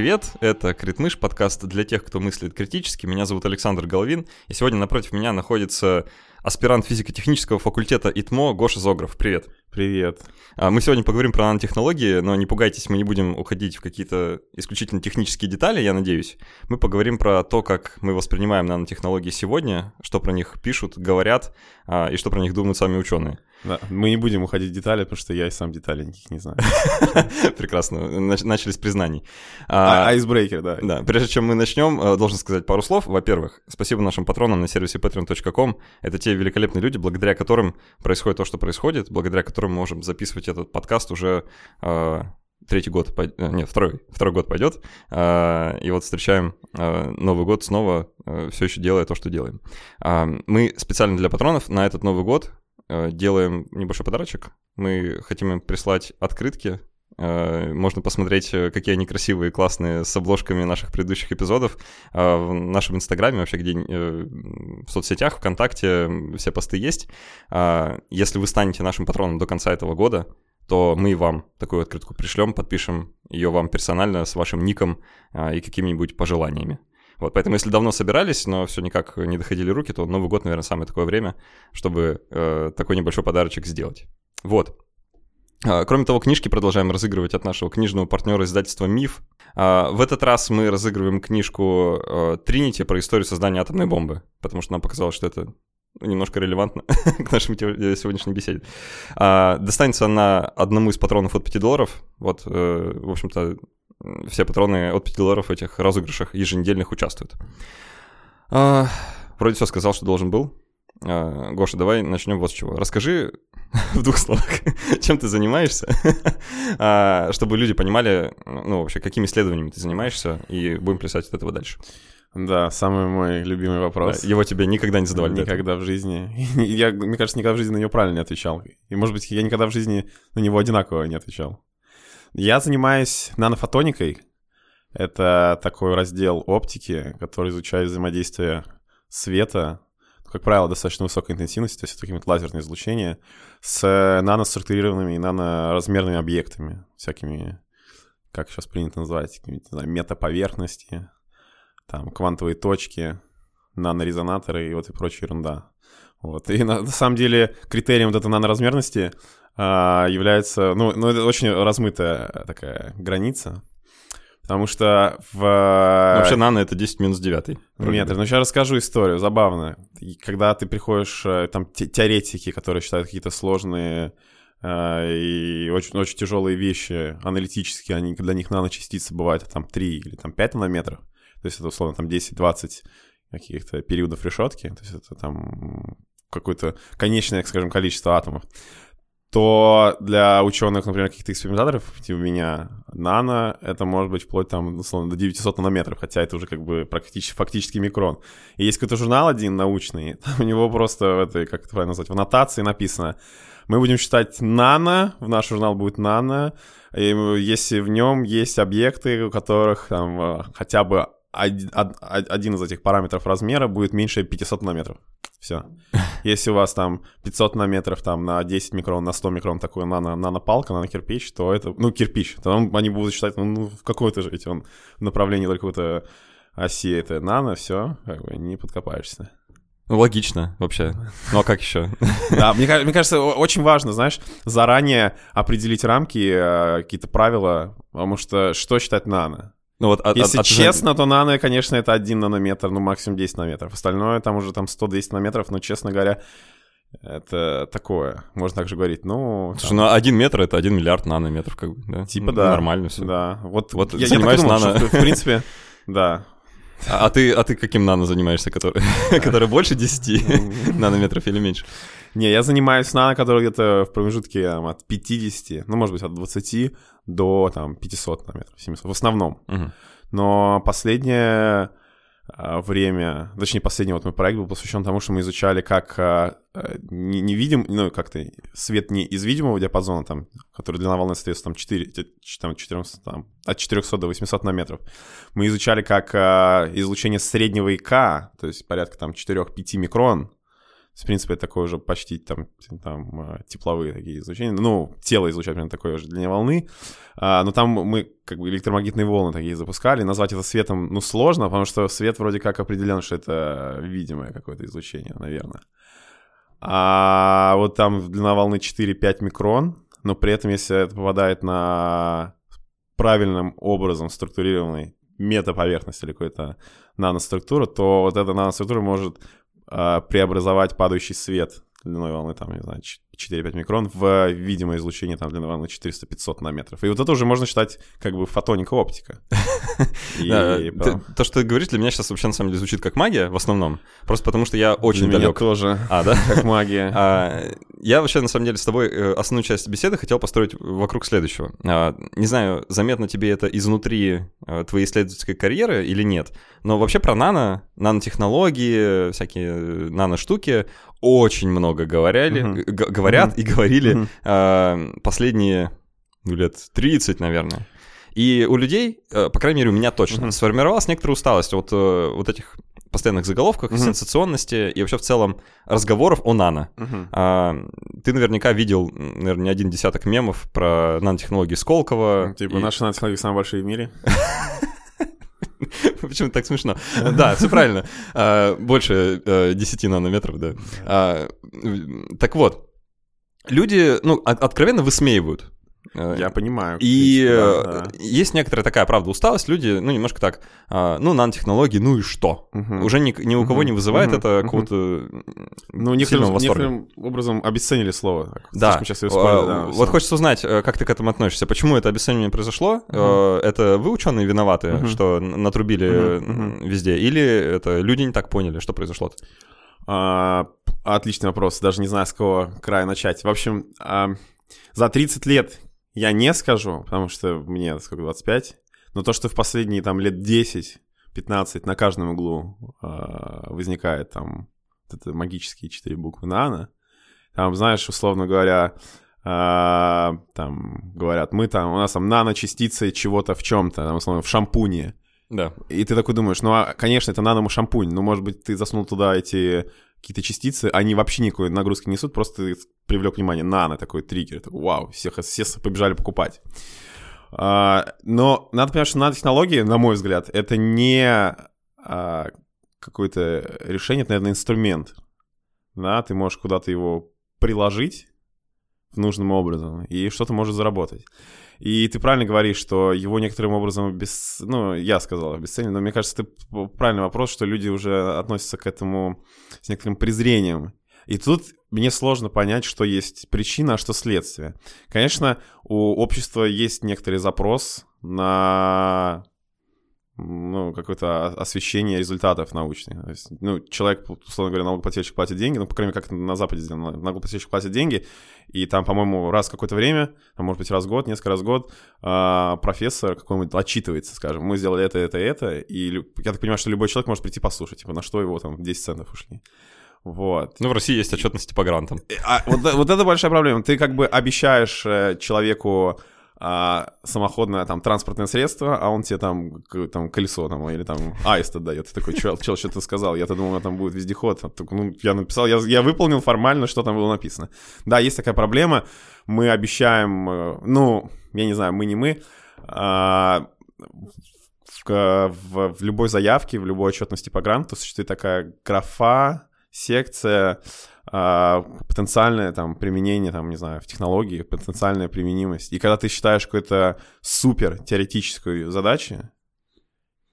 Привет, это Критмыш, подкаст для тех, кто мыслит критически. Меня зовут Александр Головин, и сегодня напротив меня находится аспирант физико-технического факультета ИТМО Гоша Зогров. Привет. Привет. А, мы сегодня поговорим про нанотехнологии, но не пугайтесь, мы не будем уходить в какие-то исключительно технические детали, я надеюсь. Мы поговорим про то, как мы воспринимаем нанотехнологии сегодня, что про них пишут, говорят, а, и что про них думают сами ученые. Да, мы не будем уходить в детали, потому что я и сам деталей никаких не знаю. Прекрасно, начали с признаний. А, айсбрейкер, да. Да, прежде чем мы начнем, э, должен сказать пару слов. Во-первых, спасибо нашим патронам на сервисе patreon.com. Это те великолепные люди, благодаря которым происходит то, что происходит, благодаря которым мы можем записывать этот подкаст уже э, третий год, э, нет, второй, второй год пойдет, и вот встречаем Новый год снова, все еще делая то, что делаем. Мы специально для патронов на этот Новый год Э, делаем небольшой подарочек. Мы хотим им прислать открытки. Э, можно посмотреть, э, какие они красивые, классные, с обложками наших предыдущих эпизодов в нашем инстаграме, вообще где в соцсетях, ВКонтакте, все посты есть. Если вы станете нашим патроном до конца этого года, то мы вам такую открытку пришлем, подпишем ее вам персонально с вашим ником и какими-нибудь пожеланиями. Вот, поэтому если давно собирались, но все никак не доходили руки, то Новый год, наверное, самое такое время, чтобы э, такой небольшой подарочек сделать. Вот. А, кроме того, книжки продолжаем разыгрывать от нашего книжного партнера издательства «Миф». А, в этот раз мы разыгрываем книжку э, «Тринити» про историю создания атомной бомбы, потому что нам показалось, что это немножко релевантно к нашей э, сегодняшней беседе. А, достанется она одному из патронов от 5 долларов. Вот, э, в общем-то, все патроны от 5 долларов в этих розыгрышах еженедельных участвуют. А, вроде все сказал, что должен был. А, Гоша, давай начнем вот с чего. Расскажи в двух словах, чем ты занимаешься, а, чтобы люди понимали, ну, вообще, какими исследованиями ты занимаешься, и будем плясать от этого дальше. Да, самый мой любимый вопрос. Да, его тебе никогда не задавали? Никогда в жизни. Я, мне кажется, никогда в жизни на него правильно не отвечал. И, может быть, я никогда в жизни на него одинаково не отвечал. Я занимаюсь нанофотоникой. Это такой раздел оптики, который изучает взаимодействие света, как правило, достаточно высокой интенсивности, то есть это какие-то лазерные излучения, с наноструктурированными и наноразмерными объектами, всякими, как сейчас принято называть, не знаю, метаповерхности, там, квантовые точки, нанорезонаторы и вот и прочая ерунда. Вот. И на, на самом деле критерием вот этой наноразмерности а, является... Ну, ну, это очень размытая такая граница. Потому что в... Ну, вообще нано — это 10 минус 9. Нет, ну сейчас расскажу историю, забавно. когда ты приходишь, э, там, теоретики, которые считают какие-то сложные э, и очень, очень тяжелые вещи аналитические, они, для них наночастицы бывают там 3 или там 5 нанометров, то есть это условно там 10-20 каких-то периодов решетки, то есть это там какое-то конечное, скажем, количество атомов то для ученых, например, каких-то экспериментаторов, типа меня, нано, это может быть вплоть там, условно, до 900 нанометров, хотя это уже как бы практически, фактически микрон. И есть какой-то журнал один научный, там у него просто в этой, как это правильно назвать, в аннотации написано, мы будем считать нано, в наш журнал будет нано, и если в нем есть объекты, у которых там э, хотя бы один, один из этих параметров размера будет меньше 500 нанометров. Все. Если у вас там 500 нанометров там на 10 микрон, на 100 микрон такой нано, нанопалка, нано-кирпич, то это, ну, кирпич, то он, они будут считать, ну, ну в какой-то же, ведь он в направлении только какой-то оси это нано, все, как бы не подкопаешься. Ну, логично вообще. Ну а как еще? Да, мне, мне кажется, очень важно, знаешь, заранее определить рамки, э, какие-то правила, потому что что считать нано? Ну, вот от, Если от, честно, то нано, конечно, это 1 нанометр, ну максимум 10 нанометров. Остальное там уже там 100-200 нанометров, но, честно говоря, это такое. Можно также говорить, ну... Слушай, там... ну 1 метр — это 1 миллиард нанометров, как бы, да? Типа да. Нормально все. Да. Вот, вот я, занимаюсь я думал, нано... Что, в принципе, да. А, а, ты, а ты каким нано занимаешься, который, который больше 10 нанометров или меньше? Не, я занимаюсь нано, который где-то в промежутке там, от 50, ну, может быть, от 20 до там 500 нанометров, 700, в основном. Угу. Но последнее а, время, точнее, последний вот мой проект был посвящен тому, что мы изучали, как а, не, не видим, ну, как-то свет не из видимого диапазона, там, который длина волны остается там 4, там, 14, там, от 400 до 800 нанометров. Мы изучали, как а, излучение среднего ИК, то есть порядка там 4-5 микрон, В принципе, это такое уже почти там, там э, тепловые такие излучения. Ну, тело излучает примерно такое же длине волны. А, но там мы как бы электромагнитные волны такие запускали. Назвать это светом, ну, сложно, потому что свет вроде как определен, что это видимое какое-то излучение, наверное. А вот там длина волны 4-5 микрон, но при этом, если это попадает на правильным образом структурированный метаповерхность или какой-то наноструктуру, то вот эта наноструктура может преобразовать падающий свет длиной волны, там, не знаю, 4-5 микрон в видимое излучение там длиной волны 400-500 нанометров. И вот это уже можно считать как бы фотоника оптика. То, что ты говоришь, для меня сейчас вообще на самом деле звучит как магия в основном, просто потому что я очень далек. тоже. А, да? Как магия. А, я вообще на самом деле с тобой э, основную часть беседы хотел построить вокруг следующего. А, не знаю, заметно тебе это изнутри э, твоей исследовательской карьеры или нет, но вообще про нано, нанотехнологии, всякие э, наноштуки очень много говорили, uh-huh. Говорят и говорили э, последние ну, лет 30, наверное. И у людей, э, по крайней мере, у меня точно, сформировалась некоторая усталость от э, вот этих постоянных заголовках, uh-huh. сенсационности и вообще в целом разговоров о нано. Uh-huh. А, ты наверняка видел, наверное, не один десяток мемов про нанотехнологии Сколково. Типа и... наши нанотехнологии самые большие в мире. Почему так смешно? Да, все правильно. А, больше 10 э, нанометров, да. А, так вот, люди, ну, откровенно высмеивают Э, Я понимаю. И да, да. есть некоторая такая, правда, усталость. Люди, ну, немножко так, а, ну, нанотехнологии, ну и что? Угу. Уже ни, ни у кого угу. не вызывает угу. это какого-то Ну, некоторым, некоторым образом обесценили слово. Да. Сейчас спали, да. Вот все. хочется узнать, э, как ты к этому относишься. Почему это обесценивание произошло? Угу. Это вы, ученые, виноваты, угу. что натрубили угу. везде? Или это люди не так поняли, что произошло-то? А, отличный вопрос. Даже не знаю, с какого края начать. В общем, а, за 30 лет я не скажу, потому что мне сколько, 25. Но то, что в последние там лет 10-15 на каждом углу э, возникает там вот это магические четыре буквы нано, там, знаешь, условно говоря, э, там говорят, мы там, у нас там наночастицы чего-то в чем-то, там, условно, в шампуне. Да. И ты такой думаешь, ну, а, конечно, это нано-шампунь, но, может быть, ты засунул туда эти какие-то частицы, они вообще никакой нагрузки не несут, просто привлек внимание нано, такой триггер, такой, вау, всех, все побежали покупать. А, но надо понимать, что нанотехнологии, на мой взгляд, это не а, какое-то решение, это, наверное, инструмент. Да, ты можешь куда-то его приложить нужным образом, и что-то может заработать. И ты правильно говоришь, что его некоторым образом без... Ну, я сказал обесценили, но мне кажется, ты правильный вопрос, что люди уже относятся к этому с некоторым презрением. И тут мне сложно понять, что есть причина, а что следствие. Конечно, у общества есть некоторый запрос на ну, какое-то освещение результатов научных. То есть, ну, человек, условно говоря, налогоплательщик платит деньги, ну, по крайней мере, как на Западе сделано, налогоплательщик платит деньги, и там, по-моему, раз какое-то время, а может быть, раз в год, несколько раз в год, э, профессор какой-нибудь отчитывается, скажем, мы сделали это, это, это, и я так понимаю, что любой человек может прийти послушать, типа, на что его там 10 центов ушли. Вот. Ну, в России есть отчетности по грантам. А, вот, вот это большая проблема. Ты как бы обещаешь э, человеку а, самоходное там транспортное средство, а он тебе там, там колесо там, или там аист отдает. Ты такой, чел, чел что ты сказал? Я-то думал, там будет вездеход. А ну, я написал, я, я выполнил формально, что там было написано. Да, есть такая проблема. Мы обещаем, э, ну, я не знаю, мы не мы, а, в, в, в любой заявке, в любой отчетности по гранту существует такая графа, секция, потенциальное там применение, там, не знаю, в технологии, потенциальная применимость. И когда ты считаешь какую-то супер теоретическую задачу,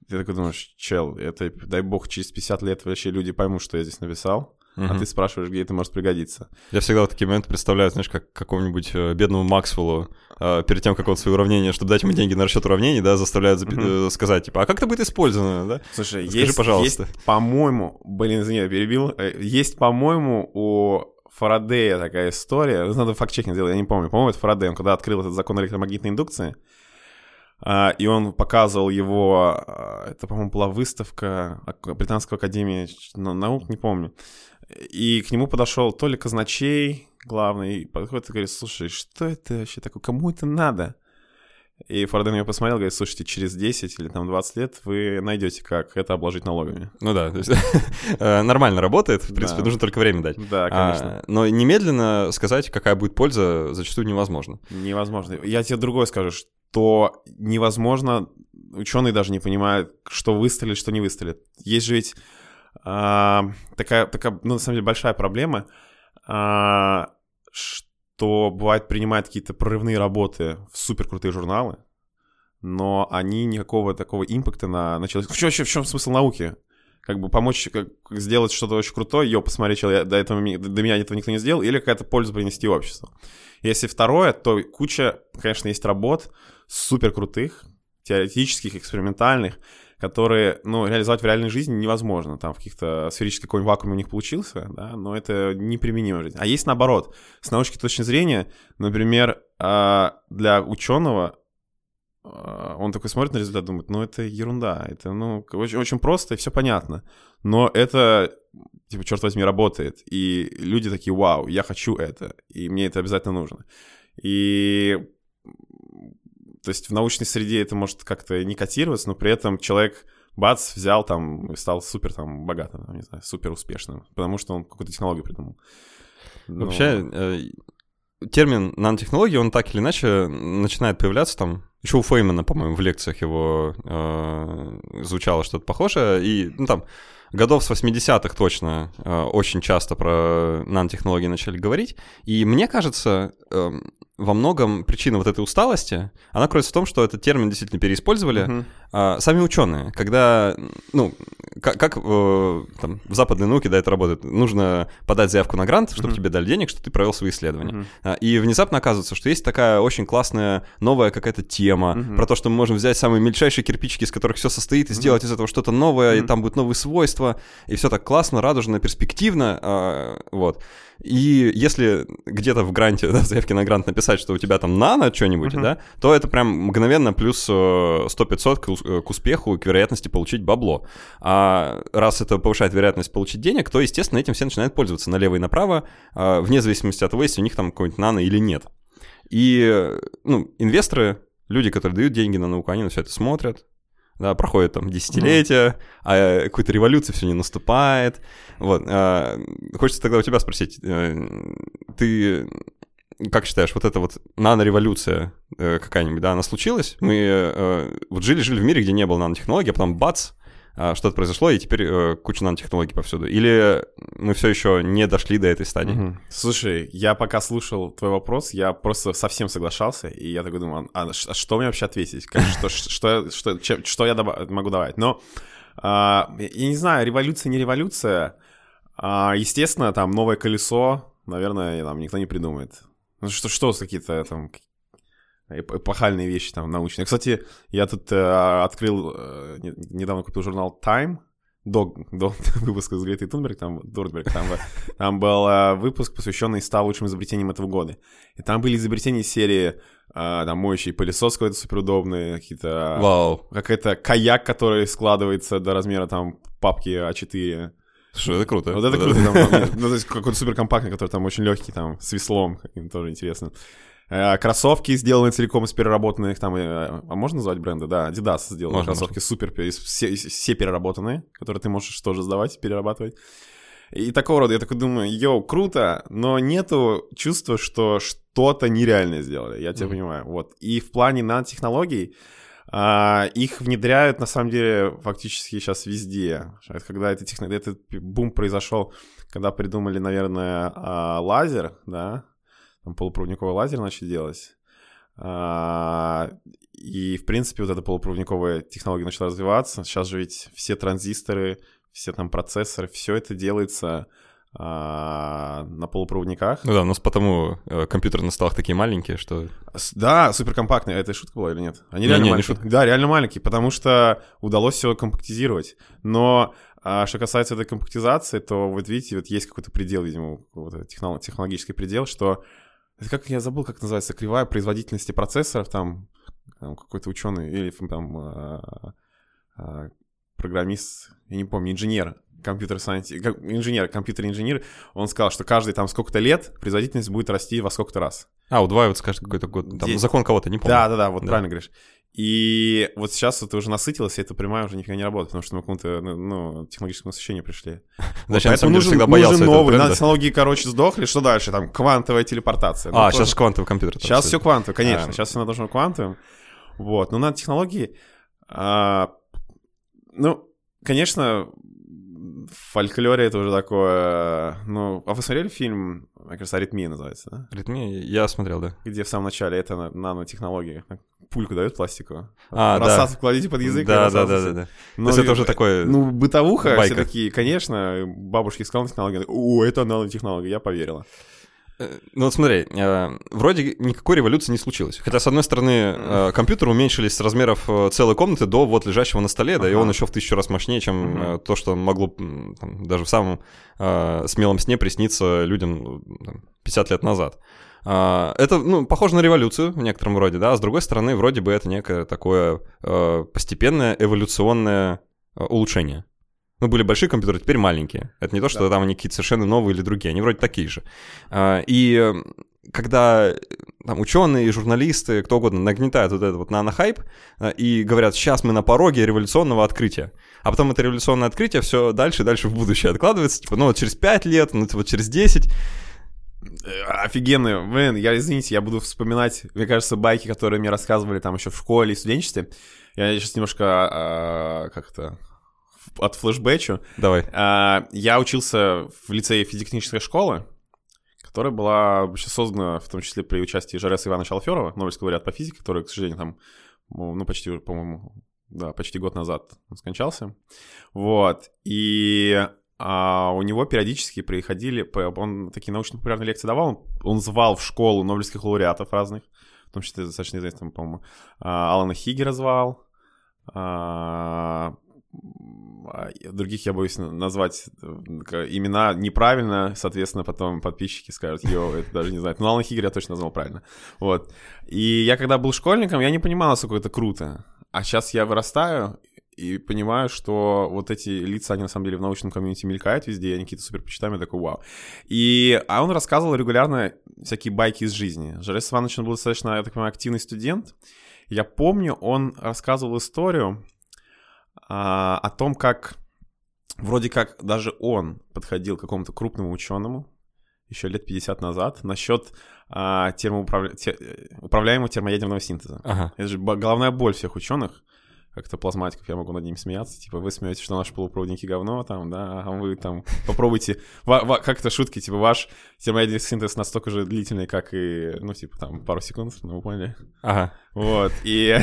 ты такой думаешь, чел, это, дай бог, через 50 лет вообще люди поймут, что я здесь написал угу. а ты спрашиваешь, где это может пригодиться. Я всегда в такие моменты представляю, знаешь, как какому-нибудь э, бедному Максвеллу э, перед тем, как он свои уравнения, чтобы дать ему деньги на расчет уравнений, да, заставляют угу. сказать, типа, а как это будет использовано, да? Слушай, Скажи, есть, пожалуйста. есть, по-моему, блин, извини, я перебил, есть, по-моему, у Фарадея такая история, надо факт-чекинг сделать, я не помню, по-моему, это Фарадей, он когда открыл этот закон электромагнитной индукции, и он показывал его, это, по-моему, была выставка Британской академии наук, не помню, и к нему подошел то ли казначей главный, подходит и говорит, слушай, что это вообще такое, кому это надо? И Форден ее посмотрел, говорит, слушайте, через 10 или там 20 лет вы найдете, как это обложить налогами. Ну да, то есть э, нормально работает, в принципе, Да. нужно только время дать. Да, конечно. А, но немедленно сказать, какая будет польза, зачастую невозможно. Невозможно. Я тебе другое скажу, что невозможно, ученые даже не понимают, что выстрелит, что не выстрелит. Есть же ведь а, такая, такая, ну, на самом деле, большая проблема, а, что бывает принимают какие-то прорывные работы в суперкрутые журналы, но они никакого такого импакта на, на человека... В чем, в чем смысл науки? Как бы помочь как, сделать что-то очень крутое, ее посмотреть, я до, этого, до меня этого никто не сделал, или какая-то пользу принести обществу. Если второе, то куча, конечно, есть работ супер крутых, теоретических, экспериментальных, которые, ну, реализовать в реальной жизни невозможно. Там в каких-то сферический какой-нибудь вакууме у них получился, да, но это неприменимо в жизни. А есть наоборот. С научной точки зрения, например, а, для ученого а, он такой смотрит на результат, думает, ну, это ерунда, это, ну, очень, очень просто и все понятно. Но это, типа, черт возьми, работает. И люди такие, вау, я хочу это, и мне это обязательно нужно. И то есть в научной среде это может как-то не котироваться, но при этом человек бац, взял там и стал супер там богатым, не знаю, супер успешным, потому что он какую-то технологию придумал. Ну, Вообще, э, термин нанотехнологии, он так или иначе начинает появляться там. Еще у Феймана, по-моему, в лекциях его э, звучало что-то похожее. И, ну, там, годов с 80-х точно э, очень часто про нанотехнологии начали говорить. И мне кажется, э, во многом причина вот этой усталости, она кроется в том, что этот термин действительно переиспользовали мгм. А, сами ученые. Когда, ну, как, как э, там, в западной науке, да, это работает, нужно подать заявку на грант, чтобы Мгм. тебе дали денег, что ты провел свои исследования. А, И внезапно оказывается, что есть такая очень классная новая какая-то тема Мгм. про то, что мы можем взять самые мельчайшие кирпичики, из которых все состоит, и сделать из этого что-то новое, и Мгм. там будут новые свойства, и все так классно, радужно, перспективно, а, вот. И если где-то в гранте, да, в заявке на грант написать, что у тебя там нано что-нибудь, Мгм. да, то это прям мгновенно плюс э, 100-500 к, ус- э, к успеху, к вероятности получить бабло. А раз это повышает вероятность получить денег, то, естественно, этим все начинают пользоваться налево и направо, а, вне зависимости от того, есть у них там какой-нибудь нано или нет. И, э, ну, инвесторы, люди, которые дают деньги на науку, они на все это смотрят, да, проходит там десятилетия, а какой-то революции все не наступает. Вот. а, Хочется тогда у тебя спросить, э, ты как считаешь, вот эта вот нанореволюция э, какая-нибудь, да, она случилась? Мы э, вот жили-жили в мире, где не было нанотехнологий, а потом бац, что-то произошло, и теперь э, куча нанотехнологий повсюду. Или мы все еще не дошли до этой стадии? Мгм. Слушай, я пока слушал твой вопрос, я просто совсем соглашался, и я такой думал, а, ш- а что мне вообще ответить? Как- что, что, что, чем- что я доба- могу давать? Но а, я не знаю, революция, не революция. А, естественно, там новое колесо, наверное, там никто не придумает. Ну, что, что какие-то там эпохальные вещи там научные. Кстати, я тут э, открыл, э, не- недавно купил журнал Time, до, до выпуска с Гретой Тунберг, там, Дурберг, там, э, там был э, выпуск, посвященный 100 лучшим изобретениям этого года. И там были изобретения из серии, э, там, моющий пылесос какой-то суперудобный, какие-то... Вау. Какой-то каяк, который складывается до размера, там, папки А4. Слушай, это круто. Вот это круто. там, ну, то есть какой-то суперкомпактный, который там очень легкий, там, с веслом, тоже интересно. Э, Кроссовки сделаны целиком из переработанных, там, э, а можно назвать бренды? Да, Adidas сделал Можно, кроссовки супер, пе- из- все, все переработанные, которые ты можешь тоже сдавать, перерабатывать. И такого рода, я такой думаю, йоу, круто, но нету чувства, что что-то нереальное сделали, я тебя Мгм. понимаю, вот. И в плане нанотехнологий, а, их внедряют, на самом деле, фактически сейчас везде. Когда это техно... этот бум произошел, когда придумали, наверное, а, лазер, да, там полупроводниковый лазер начали делать. А, И, в принципе, вот эта полупроводниковая технология начала развиваться. Сейчас же ведь все транзисторы, все там процессоры, все это делается а, на полупроводниках. Ну да, у нас потому э, компьютеры на столах такие маленькие, что... Да, суперкомпактные. Это шутка была или нет? Они Не, реально не, не маленькие. шутка. Да, реально маленькие, потому что удалось все компактизировать. Но а, что касается этой компактизации, то вот видите, вот есть какой-то предел, видимо, вот технолог- технологический предел, что это как я забыл, как называется, кривая производительности процессоров, там, там какой-то ученый или там а, а, программист, я не помню, инженер. компьютер-сайентист, инженер, компьютер-инженер, он сказал, что каждый там сколько-то лет производительность будет расти во сколько-то раз. А, удваиваться каждый какой-то год. Там закон кого-то, не помню. Да-да-да, вот Да. правильно говоришь. И вот сейчас ты уже насытилась, и эта прямая уже нифига не работает, потому что мы к какому-то ну, ну, технологическому насыщению пришли. Значит, я на Поэтому нужен, всегда боялся нужен новый. тренда. Технологии, короче, сдохли. Что дальше? Там квантовая телепортация. Ну, А, тоже- сейчас квантовый компьютер. Сейчас все квантовое, конечно. А. Сейчас все должно квантовым. Вот. Но надо технологии. а, ну, конечно, в фольклоре это уже такое... Ну, а вы смотрели фильм, мне кажется, «Аритмия» называется, да? Ритмия, я смотрел, да. Где в самом начале это на- нанотехнологии. Пульку дают пластиковую. А, да. Рассадку кладите под язык. Да, да, да, да, да. Ну, То есть это уже такое... Ну, бытовуха, Байка. все такие, конечно, бабушки сказал нанотехнология. О, это нанотехнология, я поверила. Э, Ну вот смотри, э, вроде никакой революции не случилось. Хотя, с одной стороны, э, компьютеры уменьшились с размеров э, целой комнаты до вот лежащего на столе, да, и Ага. он еще в тысячу раз мощнее, чем Мгм. э, то, что могло там, даже в самом э, смелом сне присниться людям там, 50 лет назад. А, Это, ну, похоже на революцию в некотором роде, да, а с другой стороны, вроде бы это некое такое э, постепенное эволюционное э, улучшение. Ну, были большие компьютеры, теперь маленькие. Это не то, что Да. там они какие-то совершенно новые или другие, они вроде такие же. А, И э, когда э, там, ученые, журналисты, кто угодно нагнетают вот этот вот нанохайп э, и говорят, сейчас мы на пороге революционного открытия, а потом это революционное открытие все дальше и дальше в будущее откладывается, типа, ну вот через 5 лет, ну вот через 10. Э, Офигенные. Блин, я, извините, я буду вспоминать, мне кажется, байки, которые мне рассказывали там еще в школе и студенчестве. Я сейчас немножко а, как-то от флешбэчу. Давай. А, Я учился в лицее физико-технической школы, которая была вообще создана в том числе при участии Жареса Ивановича Алферова, Нобелевского лауреата по физике, который, к сожалению, там, ну, ну, почти, по-моему, да, почти год назад он скончался. Вот. И а, у него периодически приходили, он такие научно-популярные лекции давал, он, он звал в школу нобелевских лауреатов разных, в том числе достаточно известным, по-моему, а, Алана Хиггера звал, а, других я боюсь на- назвать э, имена неправильно, соответственно, потом подписчики скажут, йоу, это даже не знаю. Но Алана Хиггера я точно назвал правильно. Вот. И я когда был школьником, я не понимал, насколько это круто. А сейчас я вырастаю и понимаю, что вот эти лица, они на самом деле в научном комьюнити мелькают везде, они какие-то супер почитаем, я такой, вау. И, а он рассказывал регулярно всякие байки из жизни. Жарес Иванович, он был достаточно, я так понимаю, активный студент. Я помню, он рассказывал историю а, о том, как вроде как даже он подходил к какому-то крупному ученому еще лет 50 назад насчет а, термоуправля... те- управляемого термоядерного синтеза. Ага. Это же головная боль всех ученых, как-то плазматиков, я могу над ними смеяться. Типа, вы смеетесь, что наши полупроводники говно, там, да, а вы там попробуйте. ва- ва- Как это шутки, типа, ваш термоядерный синтез настолько же длительный, как и, ну, типа, там, пару секунд, ну, вы поняли. Ага. Вот, и...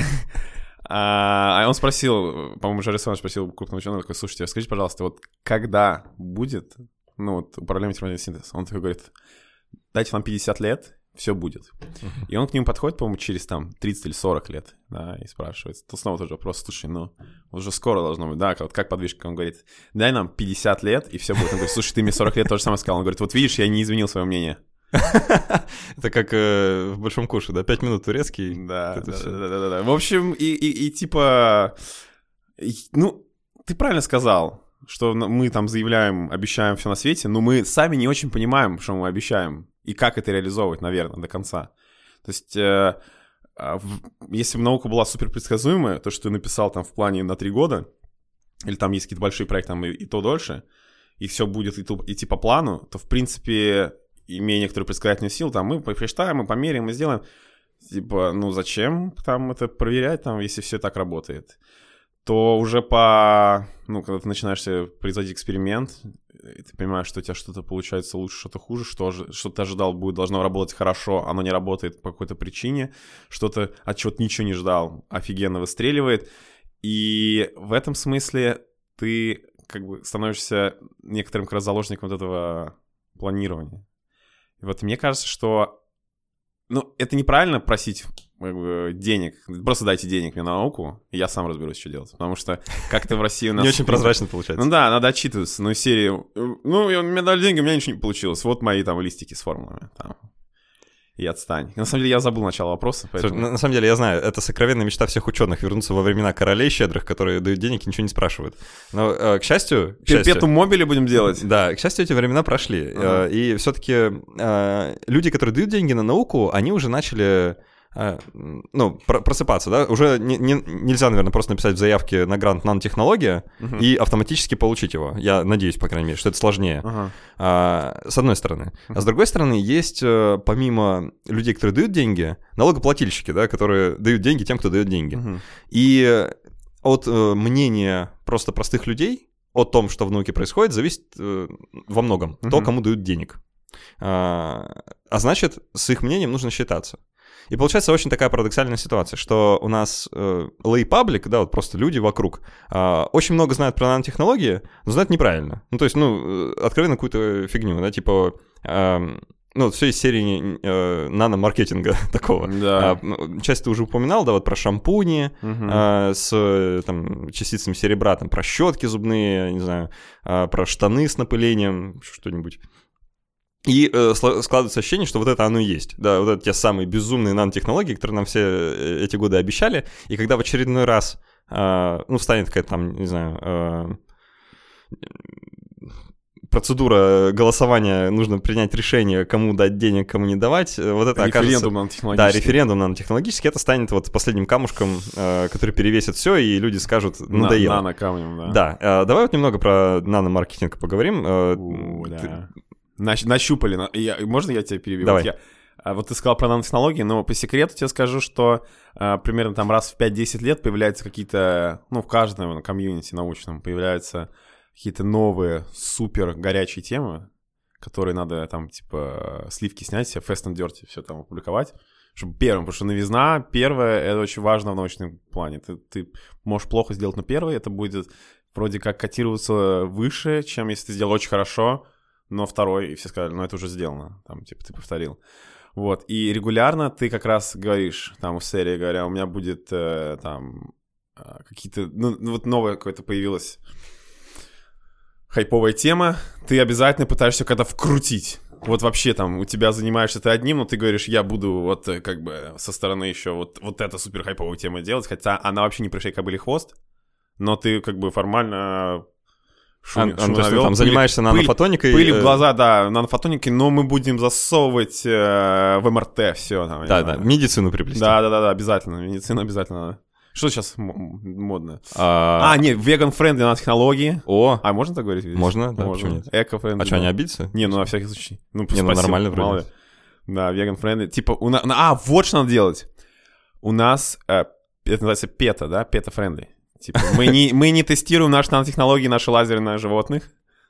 А а он спросил, по-моему, Жарис Иванович спросил крупного ученого, такой, слушайте, скажите, пожалуйста, вот когда будет, ну, вот, управляемый термоядерный синтез? Он такой говорит, дайте нам 50 лет, все будет. И он к нему подходит, по-моему, через там 30 или 40 лет, да, и спрашивает. То снова тоже вопрос, слушай, ну, уже скоро должно быть, да, вот как подвижка, он говорит, дай нам 50 лет, и все будет. Он говорит, слушай, ты мне 40 лет то же самое сказал. Он говорит, вот видишь, я не изменил свое мнение. Это как э, в большом куше, да? Пять минут турецкий. Да, да, да, да. В общем, и, и, и типа, и- ну, ты правильно сказал, что мы там заявляем, обещаем все на свете, но мы сами не очень понимаем, что мы обещаем и как это реализовывать, наверное, до конца. То есть, э, а, если бы наука была супер предсказуемая, то, что ты написал там в плане на три года, или там есть какие-то большие проекты, там и, и то дольше, и все будет идти, идти по плану, то, в принципе, имея некоторую предсказательную силу, там мы посчитаем, мы померяем, мы сделаем. Типа, ну зачем там это проверять, там, если все так работает? То уже по... Ну, когда ты начинаешь производить эксперимент, и ты понимаешь, что у тебя что-то получается лучше, что-то хуже, что, что ты ожидал будет, должно работать хорошо, оно не работает по какой-то причине, что-то, от чего ты ничего не ждал, офигенно выстреливает. И в этом смысле ты как бы становишься некоторым как раз заложником вот этого планирования. И вот мне кажется, что... Ну, это неправильно просить денег. Просто дайте денег мне на науку, и я сам разберусь, что делать. Потому что как-то в России у нас... Не очень прозрачно получается. Ну да, надо отчитываться. Ну, серии... Ну, и он мне дали деньги, у меня ничего не получилось. Вот мои там листики с формулами. Там. И отстань. На самом деле я забыл начало вопроса. Поэтому... Слушай, на, на самом деле я знаю, это сокровенная мечта всех ученых вернуться во времена королей щедрых, которые дают денег и ничего не спрашивают. Но, э, к счастью... Перпетум мобили будем делать? Да, к счастью, эти времена прошли. Ага. Э, и все-таки э, люди, которые дают деньги на науку, они уже начали ну, просыпаться, да, уже не, не, нельзя, наверное, просто написать в заявке на грант нанотехнология uh-huh. и автоматически получить его. Я надеюсь, по крайней мере, что это сложнее. Uh-huh. А, с одной стороны. Uh-huh. А с другой стороны, есть э, помимо людей, которые дают деньги, налогоплательщики, да, которые дают деньги тем, кто дает деньги. Uh-huh. И от э, мнения просто простых людей о том, что в науке происходит, зависит э, во многом uh-huh. то, кому дают денег. А, а значит, с их мнением нужно считаться. И получается очень такая парадоксальная ситуация, что у нас э, lay public, да, вот просто люди вокруг, э, очень много знают про нанотехнологии, но знают неправильно. Ну, то есть, ну, э, откровенно какую-то фигню, да, типа... Э, ну, все из серии э, наномаркетинга такого. Да. А, часть ты уже упоминал, да, вот про шампуни угу. а, с там, частицами серебра, там, про щетки зубные, не знаю, а, про штаны с напылением, что-нибудь. И э, складывается ощущение, что вот это оно и есть. Да, вот это те самые безумные нанотехнологии, которые нам все э, эти годы обещали. И когда в очередной раз, э, ну, станет какая-то там, не знаю, э, процедура голосования, нужно принять решение, кому дать денег, кому не давать. Э, вот это референдум окажется... Да, референдум нанотехнологический. Это станет вот последним камушком, э, который перевесит все, и люди скажут, надоело. На, нано камнем, да. Да. Э, давай вот немного про наномаркетинг поговорим. У, да. Нач- нащупали. Я, можно я тебя перебью? Давай. Вот, я, а вот ты сказал про нанотехнологии, но по секрету тебе скажу, что а, примерно там раз в 5-10 лет появляются какие-то, ну, в каждом комьюнити научном появляются какие-то новые супер горячие темы, которые надо там, типа, сливки снять, себе fast and dirty, все там опубликовать. Чтобы первым, потому что новизна, первое, это очень важно в научном плане. Ты, ты можешь плохо сделать, но первое, это будет вроде как котироваться выше, чем если ты сделал очень хорошо, но второй, и все сказали, ну это уже сделано, там, типа, ты повторил. Вот, и регулярно ты как раз говоришь, там, в серии, говоря, у меня будет, э, там, э, какие-то, ну, ну, вот новое какое-то появилось хайповая тема, ты обязательно пытаешься когда вкрутить. Вот вообще там у тебя занимаешься ты одним, но ты говоришь, я буду вот э, как бы со стороны еще вот, вот эту супер хайповую тему делать, хотя она вообще не пришей кобыли хвост, но ты как бы формально Шум, а, шум навел, там занимаешься пыль, нанофотоникой? Пыль в э, глаза, да, нанофотоники, но мы будем засовывать э, в МРТ все. Там, да, да, медицину приплести. Да, да, да, да, обязательно, медицина обязательно. Что сейчас модно? А, а нет, vegan-friendly нанотехнологии. О! А можно так говорить? Можно, да, можно. нет? Eco-friendly. А что, они обидятся? Не, ну на всякий случай. Ну, не, ну нормально вроде. Да, vegan-friendly. Типа, у нас... А, вот что надо делать. У нас, э, это называется PETA, да, PETA-friendly. Типа, мы не, мы не тестируем наши нанотехнологии, наши лазеры на животных.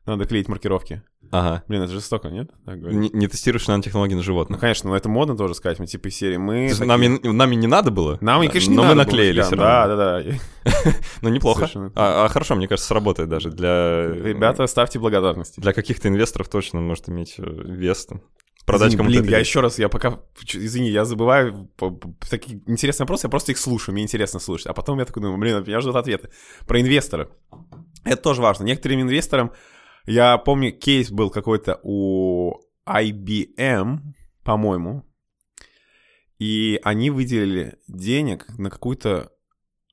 Надо клеить маркировки. Ага. Блин, это жестоко, нет? Не, не тестируешь нанотехнологии на животных. Ну, конечно, но это модно тоже сказать. Мы типа из серии мы... Такие... Нами, нами не надо было? Нам, конечно, не но надо мы наклеили было, все равно. Да, да, да. Ну, неплохо. А, а хорошо, мне кажется, сработает даже для... Ребята, ставьте благодарности. Для каких-то инвесторов точно может иметь э, вес там продать Извини, кому-то. Блин, я еще раз, я пока, извини, я забываю такие интересные вопросы, я просто их слушаю, мне интересно слушать. А потом я такой думаю, блин, меня ждут ответы. Про инвестора. Это тоже важно. Некоторым инвесторам, я помню, кейс был какой-то у IBM, по-моему, и они выделили денег на какую-то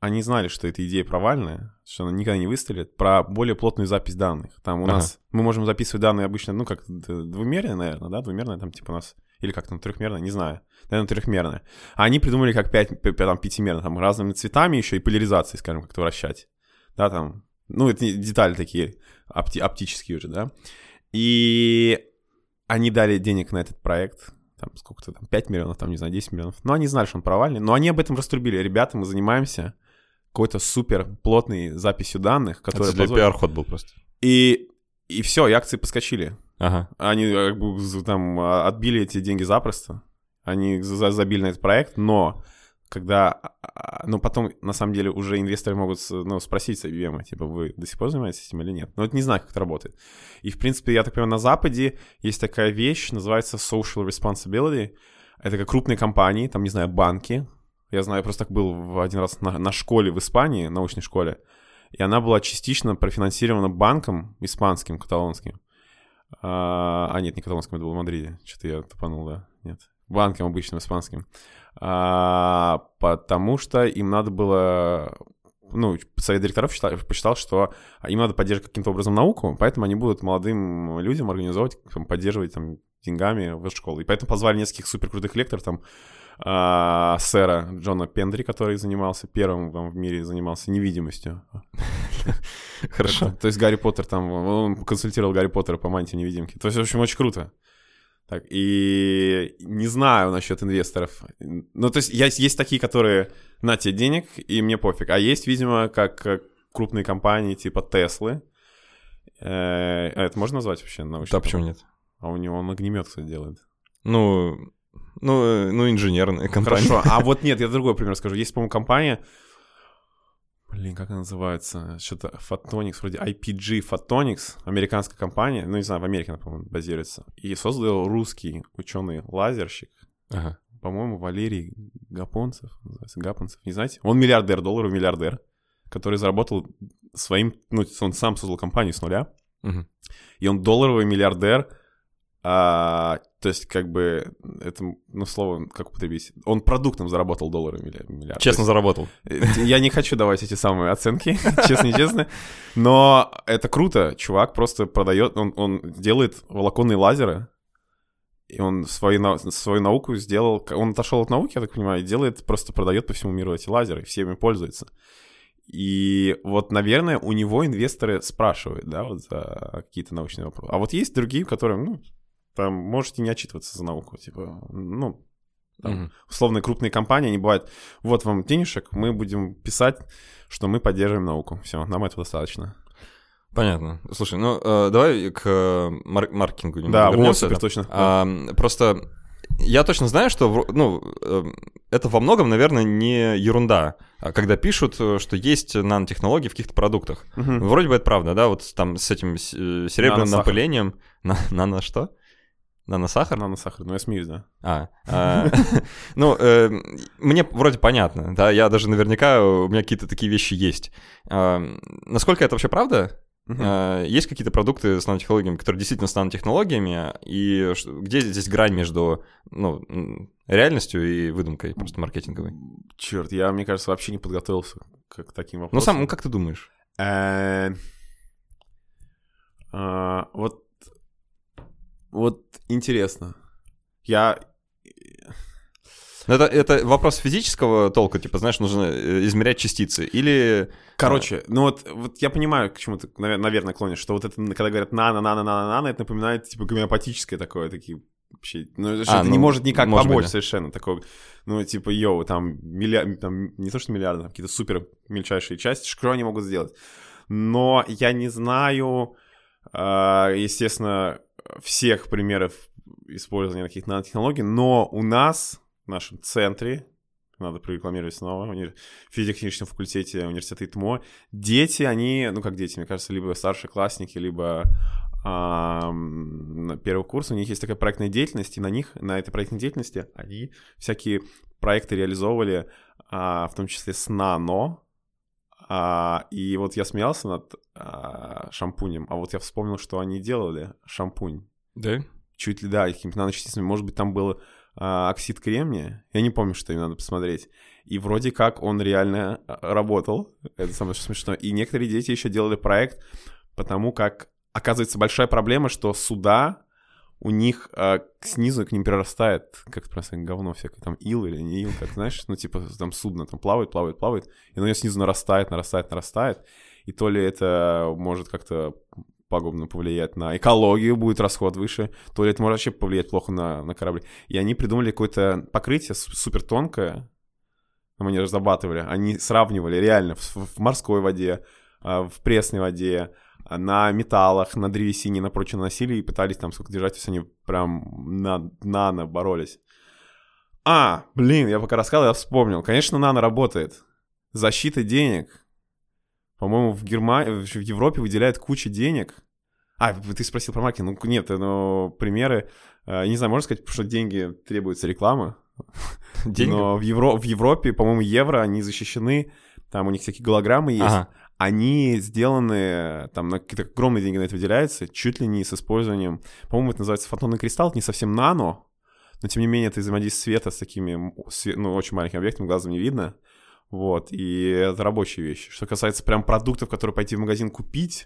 они знали, что эта идея провальная, что она никогда не выстрелит, про более плотную запись данных. Там у ага. нас, мы можем записывать данные обычно, ну, как двумерные, наверное, да, двумерные, там типа у нас, или как там, трехмерная, не знаю, наверное, трехмерная. А они придумали как пять, там, пятимерно, там, разными цветами еще и поляризацией, скажем, как-то вращать. Да, там, ну, это детали такие, опти оптические уже, да. И они дали денег на этот проект, там, сколько-то там, 5 миллионов, там, не знаю, 10 миллионов. Но они знали, что он провальный, но они об этом раструбили. Ребята, мы занимаемся какой-то супер плотной записью данных, который Это для позволит... пиар-ход был просто. И, и все, и акции подскочили. Ага. Они как бы, там а, отбили эти деньги запросто. Они забили на этот проект, но когда, ну, потом, на самом деле, уже инвесторы могут, ну, спросить с IBM, типа, вы до сих пор занимаетесь этим или нет? Но это не знаю, как это работает. И, в принципе, я так понимаю, на Западе есть такая вещь, называется social responsibility. Это как крупные компании, там, не знаю, банки, я знаю, я просто так был в один раз на, на школе в Испании, научной школе, и она была частично профинансирована банком испанским, каталонским. А, а нет, не каталонским, это было в Мадриде. Что-то я тупанул, да. Нет. банкам обычным испанским. А, потому что им надо было ну, совет директоров считал, посчитал, что им надо поддерживать каким-то образом науку, поэтому они будут молодым людям организовывать, поддерживать там, деньгами в школу. И поэтому позвали нескольких суперкрутых лекторов, там, а, сэра Джона Пендри, который занимался первым в мире, занимался невидимостью. Хорошо. То есть Гарри Поттер там, он консультировал Гарри Поттера по мантии невидимки. То есть, в общем, очень круто. Так, и не знаю насчет инвесторов. Ну, то есть, есть, есть такие, которые на тебе денег, и мне пофиг. А есть, видимо, как, крупные компании типа Теслы. Э, а это можно назвать вообще научно? Да, почему нет? А у него он огнемет, кстати, делает. Ну, ну, э, ну инженерная компания. Хорошо, а вот нет, я другой пример скажу. Есть, по-моему, компания, Блин, как она называется? Что-то Photonics, вроде IPG Photonics, американская компания, ну, не знаю, в Америке, она, по-моему, базируется. И создал русский ученый-лазерщик, ага. по-моему, Валерий Гапонцев, называется, Гапонцев, не знаете? Он миллиардер, долларов миллиардер, который заработал своим, ну, он сам создал компанию с нуля, угу. и он долларовый миллиардер, а, то есть, как бы, это, ну, слово, как употребить? Он продуктом заработал доллары миллиард. Честно есть, заработал. Э, я не хочу давать эти самые оценки, честно-честно. Но это круто. Чувак просто продает, он, он делает волоконные лазеры, и он свою, свою науку сделал, он отошел от науки, я так понимаю, и делает, просто продает по всему миру эти лазеры, всеми пользуется. И вот, наверное, у него инвесторы спрашивают, да, вот за какие-то научные вопросы. А вот есть другие, которые, ну, там можете не отчитываться за науку, типа, ну, там, mm условно крупные компании, они бывают, вот вам денежек, мы будем писать, что мы поддерживаем науку. Все, нам этого достаточно. Понятно. Слушай, ну э, давай к мар- маркетингу немного да, вернемся. Вот, точно. А, да. Просто я точно знаю, что ну, э, это во многом, наверное, не ерунда, а когда пишут, э, что есть нанотехнологии в каких-то продуктах. Угу. Вроде бы это правда, да, вот там с этим серебряным напылением. На, нано что? Наносахар? Наносахар, ну я смеюсь, да. А, а ну, э, мне вроде понятно, да, я даже наверняка, у меня какие-то такие вещи есть. А, насколько это вообще правда? Uh-huh. Есть какие-то продукты с нанотехнологиями, которые действительно с нанотехнологиями, и где здесь грань между ну, реальностью и выдумкой просто маркетинговой? Черт, я, мне кажется, вообще не подготовился к таким вопросам. Ну, сам, ну, как ты думаешь? Э, вот вот интересно. Я... Это, это вопрос физического толка, типа, знаешь, нужно э, измерять частицы, или... Короче, ну вот, вот я понимаю, к чему ты, наверное, клонишь, что вот это, когда говорят нано, нано, нано, нано, это напоминает, типа, гомеопатическое такое, такие вообще... Ну, что а, это ну, не может никак может помочь быть, да. совершенно, такое, ну, типа, йоу, там, миллиард, там, не то что миллиарды, там какие-то супер мельчайшие части, что они могут сделать. Но я не знаю, естественно, всех примеров использования каких-то нанотехнологий, но у нас, в нашем центре, надо прорекламировать снова, в физико-техническом факультете университета ИТМО, дети, они, ну как дети, мне кажется, либо старшеклассники, либо а, на первый курс, у них есть такая проектная деятельность, и на них, на этой проектной деятельности, они всякие проекты реализовывали, а, в том числе с нано, а, и вот я смеялся над а, шампунем, а вот я вспомнил, что они делали шампунь. Да? Чуть ли, да, какими-то наночастицами. Может быть, там был а, оксид кремния. Я не помню, что им надо посмотреть. И вроде как он реально а, работал. Это самое что смешно. И некоторые дети еще делали проект, потому как оказывается большая проблема, что суда у них а, снизу к ним перерастает, как просто говно всякое, там ил или не ил, как знаешь, ну типа там судно там плавает, плавает, плавает, и у нее снизу нарастает, нарастает, нарастает, и то ли это может как-то пагубно повлиять на экологию, будет расход выше, то ли это может вообще повлиять плохо на, на корабли. И они придумали какое-то покрытие супер тонкое, там они разрабатывали, они сравнивали реально в, в морской воде, а, в пресной воде, на металлах, на древесине, на прочее носили и пытались там сколько держать, то есть они прям на нано боролись. А, блин, я пока рассказывал, я вспомнил. Конечно, нано работает. Защита денег. По-моему, в, Герма... в Европе выделяют кучу денег. А, ты спросил про маркетинг. Ну, нет, но примеры... Э, не знаю, можно сказать, что деньги требуется реклама. Деньги? Но в, Евро... в Европе, по-моему, евро, они защищены. Там у них всякие голограммы есть. Ага они сделаны, там на какие-то огромные деньги на это выделяются, чуть ли не с использованием, по-моему, это называется фотонный кристалл, не совсем нано, но тем не менее это взаимодействие света с такими, ну, очень маленькими объектами, глазом не видно. Вот, и это рабочие вещи. Что касается прям продуктов, которые пойти в магазин купить,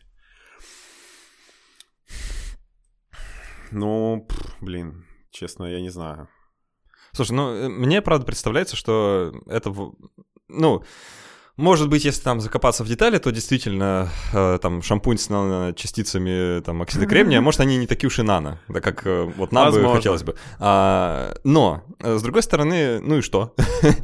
ну, блин, честно, я не знаю. Слушай, ну, э, мне, правда, представляется, что это, ну, может быть, если там закопаться в детали, то действительно э, там шампунь с частицами там, оксида кремния, может, они не такие уж и нано, да как э, вот нам Возможно. бы хотелось бы. А, но, э, с другой стороны, ну и что?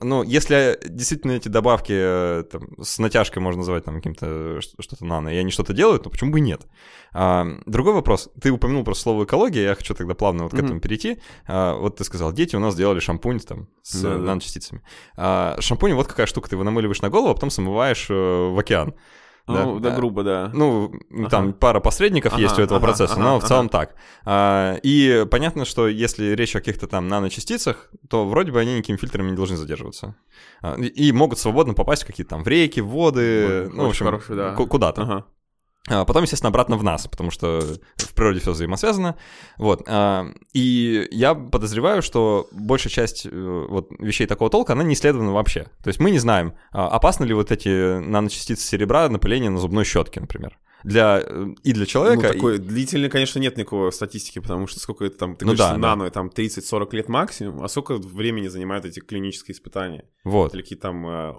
Ну, если действительно эти добавки э, там, с натяжкой можно называть там каким-то что-то нано, и они что-то делают, то почему бы нет? А, другой вопрос. Ты упомянул про слово экология, я хочу тогда плавно вот к этому перейти. А, вот ты сказал, дети у нас делали шампунь там с да, наночастицами. А, шампунь вот какая штука, ты его намыливаешь на голову, а потом смываешь э, в океан. Ну, да, да, грубо, да. Ну, ага. там пара посредников ага, есть у этого ага, процесса, ага, но в целом так. А, и понятно, что если речь о каких-то там наночастицах, то вроде бы они никакими фильтрами не должны задерживаться. А, и могут свободно попасть в какие-то там в реки, в воды, Ой, ну, в общем, хороший, да. куда-то. Ага. А потом, естественно, обратно в нас, потому что в природе все взаимосвязано. Вот. А, и я подозреваю, что большая часть э, вот, вещей такого толка, она не исследована вообще. То есть мы не знаем, а, опасны ли вот эти наночастицы серебра напыление на зубной щетке, например для э, и для человека. Ну, такой и... длительный, конечно, нет никакой статистики, потому что сколько это там, ты ну, говоришь, да, нано, да. там 30-40 лет максимум, а сколько времени занимают эти клинические испытания? Вот. Или какие там э,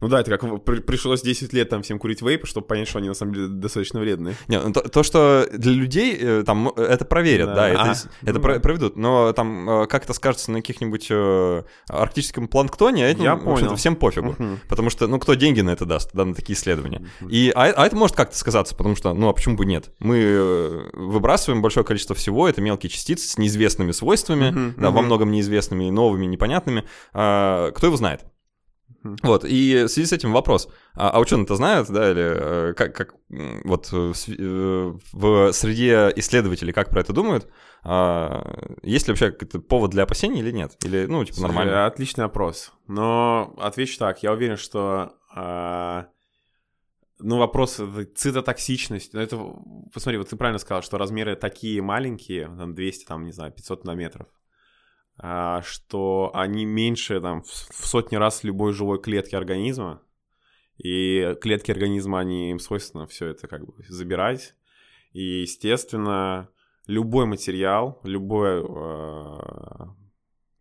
ну да, это как пришлось 10 лет там всем курить вейпы, чтобы понять, что они на самом деле достаточно вредные. Не, ну, то, то, что для людей э, там это проверят, да, да это, а, это ну, проведут, но там э, как это скажется на каких-нибудь э, арктическом планктоне, этим, Я понял. всем пофигу. Uh-huh. Потому что, ну, кто деньги на это даст, да, на такие исследования. Uh-huh. И, а, а это может как-то сказаться, потому что, ну, а почему бы нет? Мы выбрасываем большое количество всего, это мелкие частицы с неизвестными свойствами, uh-huh. да, uh-huh. во многом неизвестными, новыми, непонятными. А, кто его знает? Вот, и в связи с этим вопрос. А, а ученые-то знают, да, или э, как, как вот в, э, в среде исследователей как про это думают? А, есть ли вообще какой-то повод для опасений или нет? Или, ну, типа, нормально? Отличный вопрос. Но отвечу так, я уверен, что... А... Ну, вопрос цитотоксичности. Ну, это, посмотри, вот ты правильно сказал, что размеры такие маленькие, там 200, там, не знаю, 500 нанометров. А, что они меньше там, в сотни раз любой живой клетки организма, и клетки организма, они им свойственно все это как бы забирать. И, естественно, любой материал, любой э,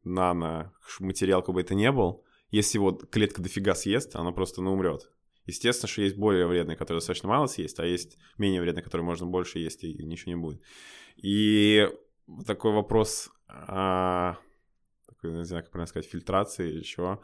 нано-материал, как бы это ни был, если его клетка дофига съест, она просто ну, умрет. Естественно, что есть более вредные, которые достаточно мало съесть, а есть менее вредные, которые можно больше есть, и ничего не будет. И такой вопрос, а, не знаю, как правильно сказать, фильтрации или чего.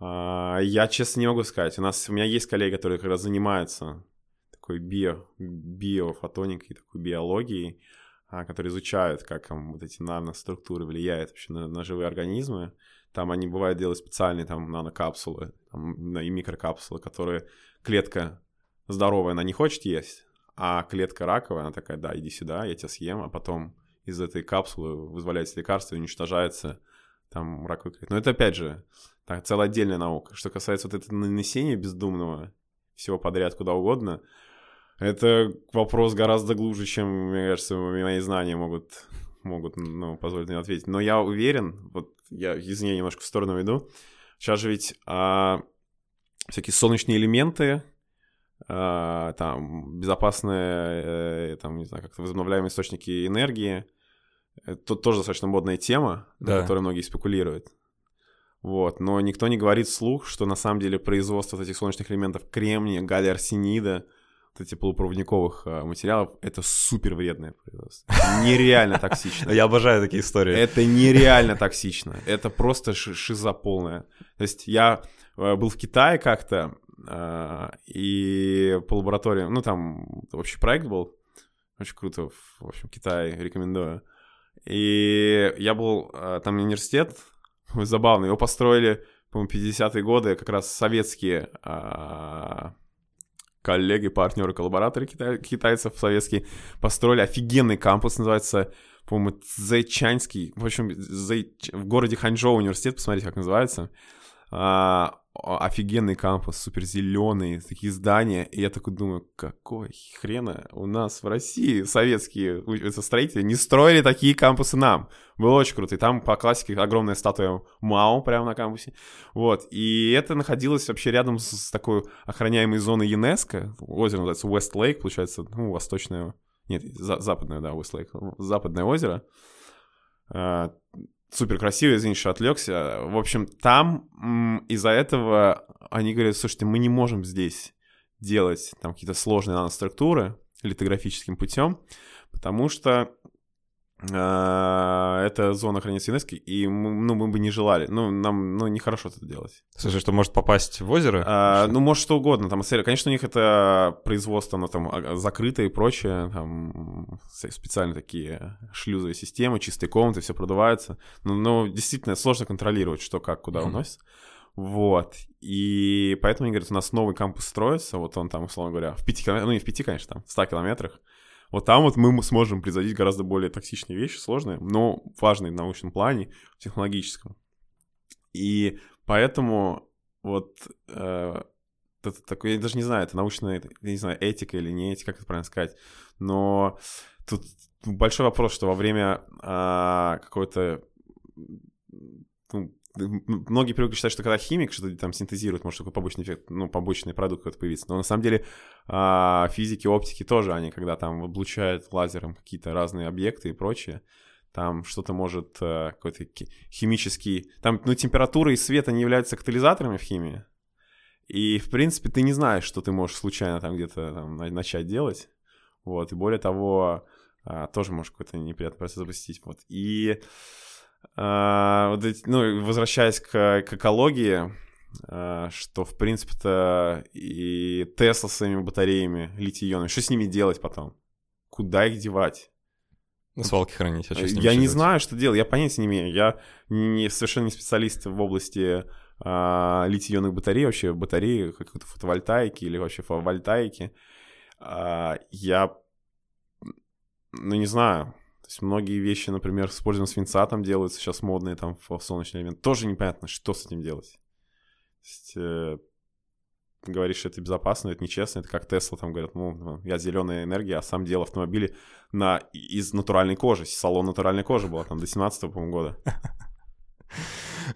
А, я, честно, не могу сказать. У нас, у меня есть коллеги, которые как раз занимаются такой био, биофотоникой, такой биологией, а, которые изучают, как там, вот эти наноструктуры влияют вообще на, на живые организмы. Там они бывают делают специальные там нанокапсулы там, и микрокапсулы, которые клетка здоровая, она не хочет есть, а клетка раковая, она такая, да, иди сюда, я тебя съем, а потом из этой капсулы вызволяется лекарство и уничтожается там раковый клетки. Но это опять же так, целая отдельная наука. Что касается вот этого нанесения бездумного всего подряд куда угодно, это вопрос гораздо глубже, чем, мне кажется, мои знания могут, могут ну, позволить мне ответить. Но я уверен, вот я, извини, немножко в сторону иду, сейчас же ведь а, всякие солнечные элементы, а, там, безопасные, э, там, не знаю, как-то возобновляемые источники энергии — это тоже достаточно модная тема, да. на которой многие спекулируют. Вот, но никто не говорит вслух, что на самом деле производство вот этих солнечных элементов кремния, галлия арсенида, вот этих полупроводниковых а, материалов, это супер вредное производство. Нереально токсично. Я обожаю такие истории. Это нереально токсично. Это просто шиза полная. То есть я а, был в Китае как-то, а, и по лабораториям, ну там общий проект был, очень круто, в общем, Китай рекомендую. И я был, э, там университет, забавный, его построили, по-моему, 50-е годы, как раз советские а, коллеги, партнеры, коллабораторы китай, китайцев советские построили офигенный кампус, называется, по-моему, Зайчанский, в общем, Зай... в городе Ханчжоу университет, посмотрите, как называется. А, офигенный кампус, супер зеленый, такие здания. И я такой думаю, какой хрена у нас в России советские строители не строили такие кампусы нам. Было очень круто. И там по классике огромная статуя Мао прямо на кампусе. Вот. И это находилось вообще рядом с, такой охраняемой зоной ЮНЕСКО. Озеро называется West Lake, получается, ну, восточное... Нет, за, западное, да, West Lake. Западное озеро. Супер красиво, извините, что отвлекся. В общем, там из-за этого они говорят, слушайте, мы не можем здесь делать там какие-то сложные наноструктуры литографическим путем, потому что это зона хранится ЮНЕСКО, и мы, ну, мы бы не желали. Ну, нам ну, нехорошо это делать. Слушай, что может попасть в озеро? А, ну, может, что угодно. Там, конечно, у них это производство, оно там а, закрытое и прочее. Там специально такие шлюзовые системы, чистые комнаты, все продувается. Но, но действительно сложно контролировать, что как, куда mm-hmm. уносится. Вот. И поэтому они говорят, у нас новый кампус строится, вот он там, условно говоря, в пяти километрах, ну не в пяти, конечно, там, в ста километрах. Вот там вот мы сможем производить гораздо более токсичные вещи, сложные, но важные в научном плане, в технологическом. И поэтому вот э, это такое, я даже не знаю, это научная, я не знаю, этика или не этика, как это правильно сказать, но тут большой вопрос, что во время э, какой-то ну, многие привыкли считать, что когда химик что-то там синтезирует, может такой побочный эффект, ну, побочный продукт какой-то появиться. Но на самом деле а, физики, оптики тоже, они когда там облучают лазером какие-то разные объекты и прочее, там что-то может а, какой-то химический... Там, ну, температура и свет, они являются катализаторами в химии. И, в принципе, ты не знаешь, что ты можешь случайно там где-то там, начать делать. Вот, и более того, а, тоже можешь какой-то неприятный процесс запустить. Вот, и... А, вот эти, ну, возвращаясь к, к экологии, а, что, в принципе-то, и Тесла своими батареями литий-ионными, что с ними делать потом? Куда их девать? На свалке хранить, а что с ними Я не делать? знаю, что делать, я понятия не имею. Я не, совершенно не специалист в области а, литий-ионных батарей, вообще батареи какой-то фотовольтайки или вообще фотовольтайки. А, я, ну, не знаю, то есть многие вещи, например, с использованием свинца там делаются, сейчас модные там в солнечный элемент. Тоже непонятно, что с этим делать. То есть, э, говоришь, что это безопасно, это нечестно, это как Тесла там говорят, ну, я зеленая энергия, а сам делал автомобили на, из натуральной кожи, салон натуральной кожи был там до 17 по-моему, года.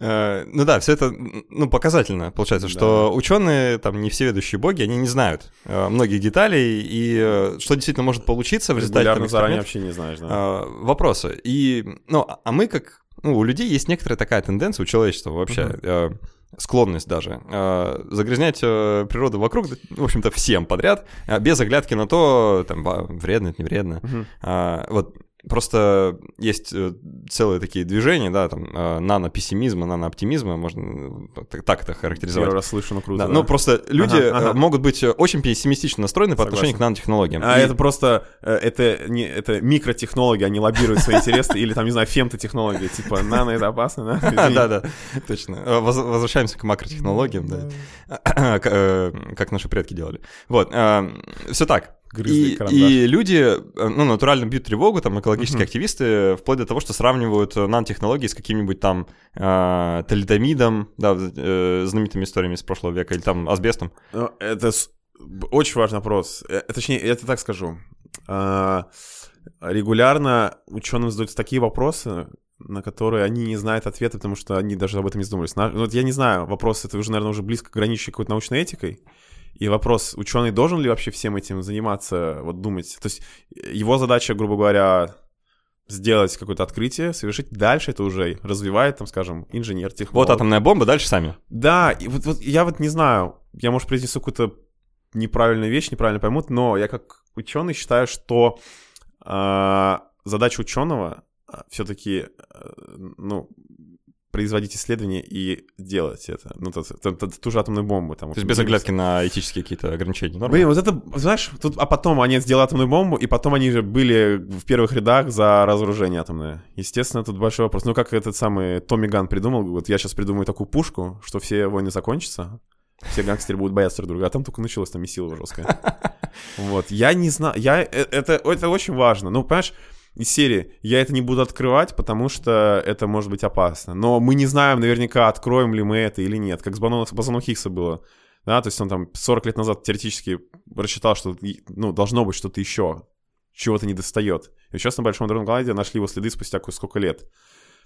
Э, ну да, все это ну, показательно. Получается, что ученые, там не все ведущие боги, они не знают э, многих деталей, и э, что действительно может получиться в результате там, заранее вообще не знаешь, да. Вопросы. И, ну, а мы как... Ну, у людей есть некоторая такая тенденция, у человечества вообще, склонность даже, загрязнять природу вокруг, в общем-то, всем подряд, без оглядки на то, там, вредно это, не вредно. Uh-huh. Вот Просто есть э, целые такие движения, да, там, э, нано-пессимизма, нано-оптимизма, можно э, так это характеризовать. Первый раз слышу, но круто. Да, да. Ну, просто люди ага, ага. могут быть очень пессимистично настроены по отношению к нанотехнологиям. А и... это просто, это, не, это микротехнологии, они лоббируют свои интересы, или там, не знаю, фемтотехнологии, типа нано это опасно, да? Да-да, точно. Возвращаемся к макротехнологиям, да, как наши предки делали. Вот, все так и, и люди, э, ну, натурально бьют тревогу, там, экологические uh-huh. активисты, вплоть до того, что сравнивают э, нанотехнологии с каким-нибудь там э, талидомидом, да, э, знаменитыми историями с прошлого века, или там асбестом. Ну, это очень важный вопрос. Э, точнее, я это так скажу. А, регулярно ученым задаются такие вопросы, на которые они не знают ответа, потому что они даже об этом не задумывались. Ну, вот я не знаю, вопрос это уже, наверное, уже близко граничащий какой-то научной этикой. И вопрос, ученый должен ли вообще всем этим заниматься, вот думать. То есть его задача, грубо говоря, сделать какое-то открытие, совершить. Дальше это уже развивает, там, скажем, инженер, технолог. Вот атомная бомба, дальше сами. Да, и вот, вот я вот не знаю, я, может, произнесу какую-то неправильную вещь, неправильно поймут, но я как ученый считаю, что э, задача ученого а, все-таки, э, ну, производить исследования и делать это. Ну, то, то, то, ту же атомную бомбу. Там, то есть без оглядки на этические какие-то ограничения. Нормально? Блин, вот это, знаешь, тут, а потом они сделали атомную бомбу, и потом они же были в первых рядах за разоружение атомное. Естественно, тут большой вопрос. Ну, как этот самый Томми Ган придумал, вот я сейчас придумаю такую пушку, что все войны закончатся, все гангстеры будут бояться друг друга, а там только началось там месилово жесткое. Вот, я не знаю, я, э, это, это очень важно. Ну, понимаешь, из серии «Я это не буду открывать, потому что это может быть опасно». Но мы не знаем наверняка, откроем ли мы это или нет, как с Базоном Хиггса было. Да, то есть он там 40 лет назад теоретически рассчитал, что ну, должно быть что-то еще, чего-то не достает. И сейчас на Большом Дронном Гладе нашли его следы спустя сколько лет.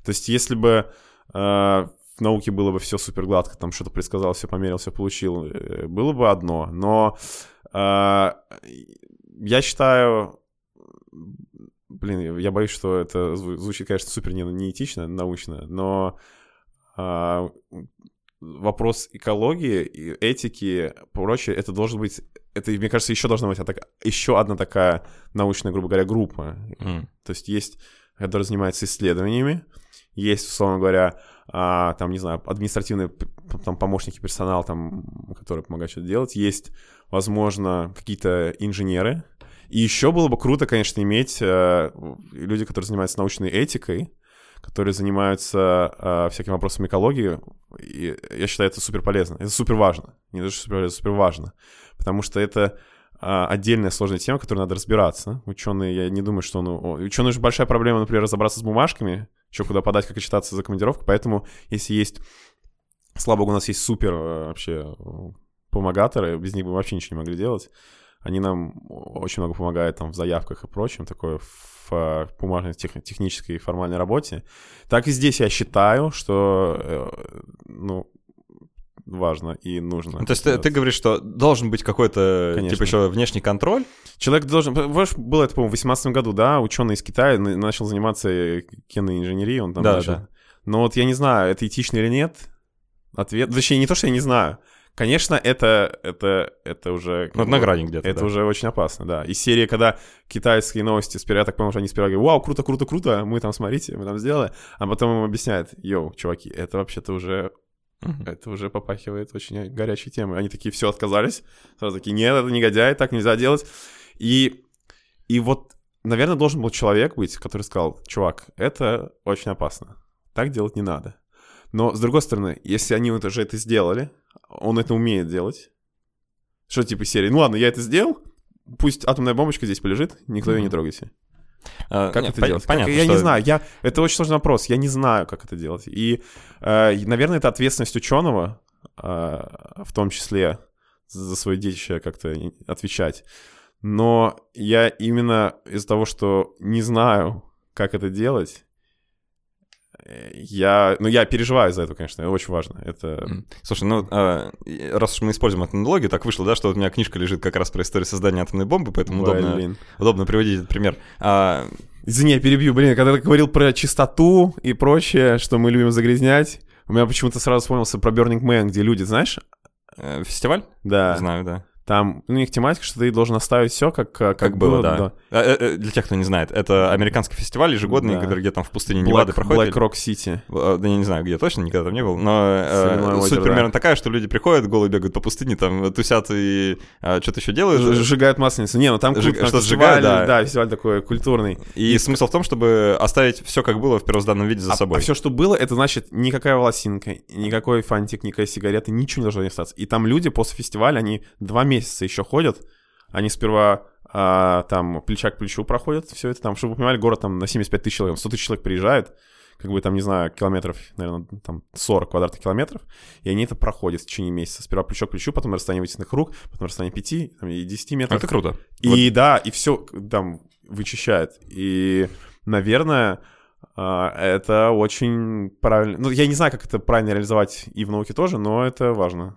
То есть если бы э, в науке было бы все супер гладко, там что-то предсказал, все померил, все получил, э, было бы одно. Но э, я считаю, блин, я боюсь, что это звучит, конечно, супер не, неэтично, научно, но э, вопрос экологии, этики, прочее, это должен быть, это, мне кажется, еще должна быть так, еще одна такая научная, грубо говоря, группа. Mm. То есть есть, которая занимается исследованиями, есть, условно говоря, а, там, не знаю, административные там, помощники персонал, там, которые помогают что-то делать, есть, возможно, какие-то инженеры, и еще было бы круто, конечно, иметь э, люди, которые занимаются научной этикой, которые занимаются э, всякими вопросами экологии. И я считаю, это супер полезно. Это супер важно. Не даже супер полезно, супер важно. Потому что это э, отдельная сложная тема, которой надо разбираться. Ученые, я не думаю, что... Ну, ученые же большая проблема, например, разобраться с бумажками, что куда подать, как отчитаться за командировку. Поэтому, если есть... Слава богу, у нас есть супер э, вообще помогаторы, без них бы вообще ничего не могли делать. Они нам очень много помогают там в заявках и прочем, такое в, бумажной тех, технической и формальной работе. Так и здесь я считаю, что э, ну, важно и нужно. То есть ты, ты говоришь, что должен быть какой-то, типа, еще внешний контроль? Человек должен... Помнишь, было это, по-моему, в 18 году, да, ученый из Китая начал заниматься киноинженерией, инженерией, он там да, начал... Да. Но вот я не знаю, это этично или нет. Ответ... Точнее, не то, что я не знаю. Конечно, это, это, это уже... Ну, на грани где-то, Это да. уже очень опасно, да. И серия, когда китайские новости, сперва, я так понимаю, что они сперва говорят, вау, круто, круто, круто, мы там, смотрите, мы там сделали, а потом им объясняют, йоу, чуваки, это вообще-то уже Uh-huh. Это уже попахивает очень горячей темой. Они такие все отказались. Сразу такие, нет, это негодяй, так нельзя делать. И, и вот, наверное, должен был человек быть, который сказал, чувак, это очень опасно. Так делать не надо. Но, с другой стороны, если они вот уже это сделали, он это умеет делать. Что типа серии, ну ладно, я это сделал, пусть атомная бомбочка здесь полежит, никто ее не трогайте. А, как нет, это по- делать? Понятно, как, я что... не знаю. Я, это очень сложный вопрос. Я не знаю, как это делать. И, э, наверное, это ответственность ученого, э, в том числе за свое детище как-то отвечать. Но я именно из-за того, что не знаю, как это делать, я, ну, я переживаю за это, конечно, это очень важно. Это... Слушай, ну, а, раз уж мы используем эту аналогию, так вышло, да, что вот у меня книжка лежит как раз про историю создания атомной бомбы, поэтому удобно, удобно приводить этот пример. А... Извини, я перебью. Блин, когда ты говорил про чистоту и прочее, что мы любим загрязнять, у меня почему-то сразу вспомнился про Burning Man, где люди, знаешь... Э, фестиваль? Да. Знаю, да. Там у них тематика, что ты должен оставить все как, как, как было, было да. да. А, э, э, для тех, кто не знает, это американский фестиваль ежегодный, да. который где там в пустыне Black, Невады проходит. Black Rock City. Да я не знаю, где точно, никогда там не был. Но э, суть озеро, примерно да. такая, что люди приходят, голые бегают по пустыне, там тусят и а, что-то еще делают. Ж, сжигают масленицу. Не, ну там, Жиг, там что сжигают, да. Да, фестиваль такой культурный. И, и смысл в том, чтобы оставить все как было в первозданном виде за а, собой. А все, что было, это значит никакая волосинка, никакой фантик, никакая сигарета, ничего не должно остаться. И там люди после фестиваля, они два месяца еще ходят, они сперва а, там плеча к плечу проходят, все это там, чтобы вы понимали, город там на 75 тысяч человек, 100 тысяч человек приезжает, как бы там, не знаю, километров, наверное, там 40 квадратных километров, и они это проходят в течение месяца. Сперва плечо к плечу, потом расстояние вытянутых рук, потом расстояние 5 там, и 10 метров. Это круто. И вот. да, и все там вычищает. И, наверное, а, это очень правильно. Ну, я не знаю, как это правильно реализовать и в науке тоже, но это важно.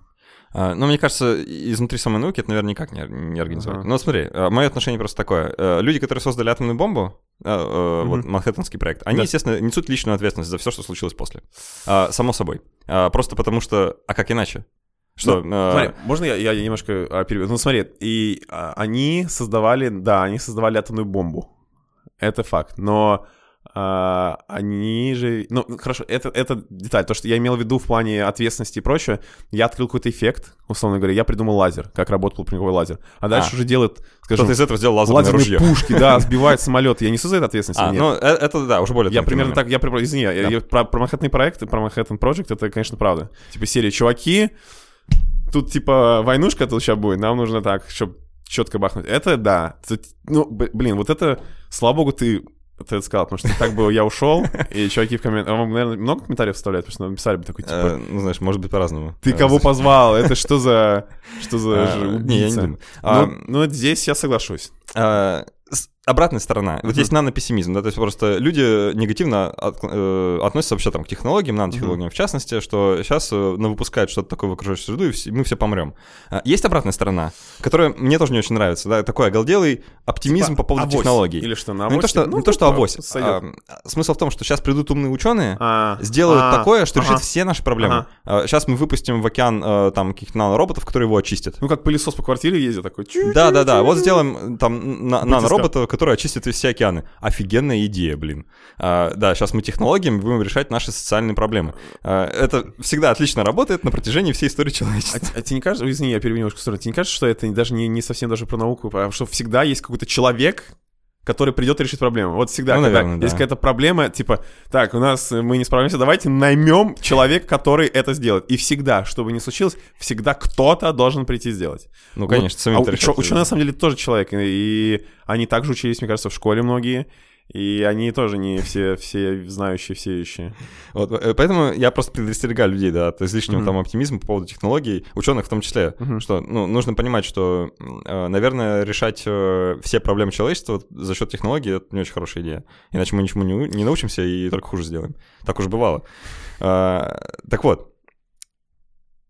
А, ну, мне кажется, изнутри самой науки это, наверное, никак не, не организовать. Uh-huh. Но смотри, а, мое отношение просто такое. Э, люди, которые создали атомную бомбу, uh-huh. вот Манхэттенский проект, они, да. естественно, несут личную ответственность за все, что случилось после. Само собой. Просто потому что... А как иначе? Что? Ну, э... Смотри, можно я, я немножко переведу? Ну, смотри, и они создавали, да, они создавали атомную бомбу. Это факт. Но а, они же... Ну, хорошо, это, это деталь. То, что я имел в виду в плане ответственности и прочее, я открыл какой-то эффект, условно говоря, я придумал лазер, как работал пинговой лазер. А дальше а. уже делает, скажем... Кто-то из этого сделал лазерное лазерные ружье. пушки, да, сбивает самолет. Я несу за это ответственность а, нет? ну, э, это, да, уже более Я примерно так, я, извини, я, про, про Манхэттенный проект, про Манхэттен Project, это, конечно, правда. Типа серия «Чуваки, тут, типа, войнушка тут сейчас будет, нам нужно так, чтобы четко бахнуть». Это, да. Ну, блин, вот это, слава богу, ты ты это сказал, потому что так бы я ушел, и чуваки в комментариях... Вам, наверное, много комментариев вставляют, потому что написали бы такой, типа... Э, ну, знаешь, может быть по-разному. Ты Э, кого позвал? Это что за... Что за а, же Не, я не думаю. А, Ну, ну, вот здесь я соглашусь. А, Обратная сторона. Вот Мгм. есть нанопессимизм, да, то есть просто люди негативно от- э, относятся вообще там к технологиям, нанотехнологиям в частности, что сейчас выпускают что-то такое в окружающую среду, и все- мы все помрем. А, Есть обратная сторона, которая мне тоже не очень нравится, да, такой оголделый оптимизм Типа по поводу авось. технологий. Или что, на Ну, не то, авось? что, Ну, не то, что да, авось. сойдет. А, смысл в том, что сейчас придут умные ученые, А, сделают а, такое, что решит все наши проблемы. Сейчас мы выпустим в океан э, там каких-то нанороботов, которые его очистят. Ну, как пылесос по квартире ездит такой. Да, да, да. Вот сделаем там на- Батискаф. наноробота, который очистит все океаны. Офигенная идея, блин. А, да, сейчас мы технологиями будем решать наши социальные проблемы. А, это всегда отлично работает на протяжении всей истории А, человечества. т- а тебе не кажется, извини, я перебью немножко в сторону, тебе не кажется, что это даже не, не совсем даже про науку, а что всегда есть какой-то человек, который придет и решит проблему. Вот всегда, Ну, когда наверное, есть да. какая-то проблема, типа, так, у нас мы не справимся, давайте наймем человека, который это сделает. И всегда, что бы ни случилось, всегда кто-то должен прийти сделать. Ну, Вот. конечно, самим А это учё- решать. ученые, на самом деле, тоже человек, и они также учились, мне кажется, в школе многие, и они тоже не все, все знающие, все ищущие. Вот, э, поэтому я просто предостерегаю людей, да, от излишнего Мгм. там оптимизма по поводу технологий, ученых в том числе, Мгм. что, ну, нужно понимать, что, э, наверное, решать э, все проблемы человечества за счет технологий — это не очень хорошая идея. Иначе мы ничему не, не научимся и только хуже сделаем. Так уже бывало. А, Так вот,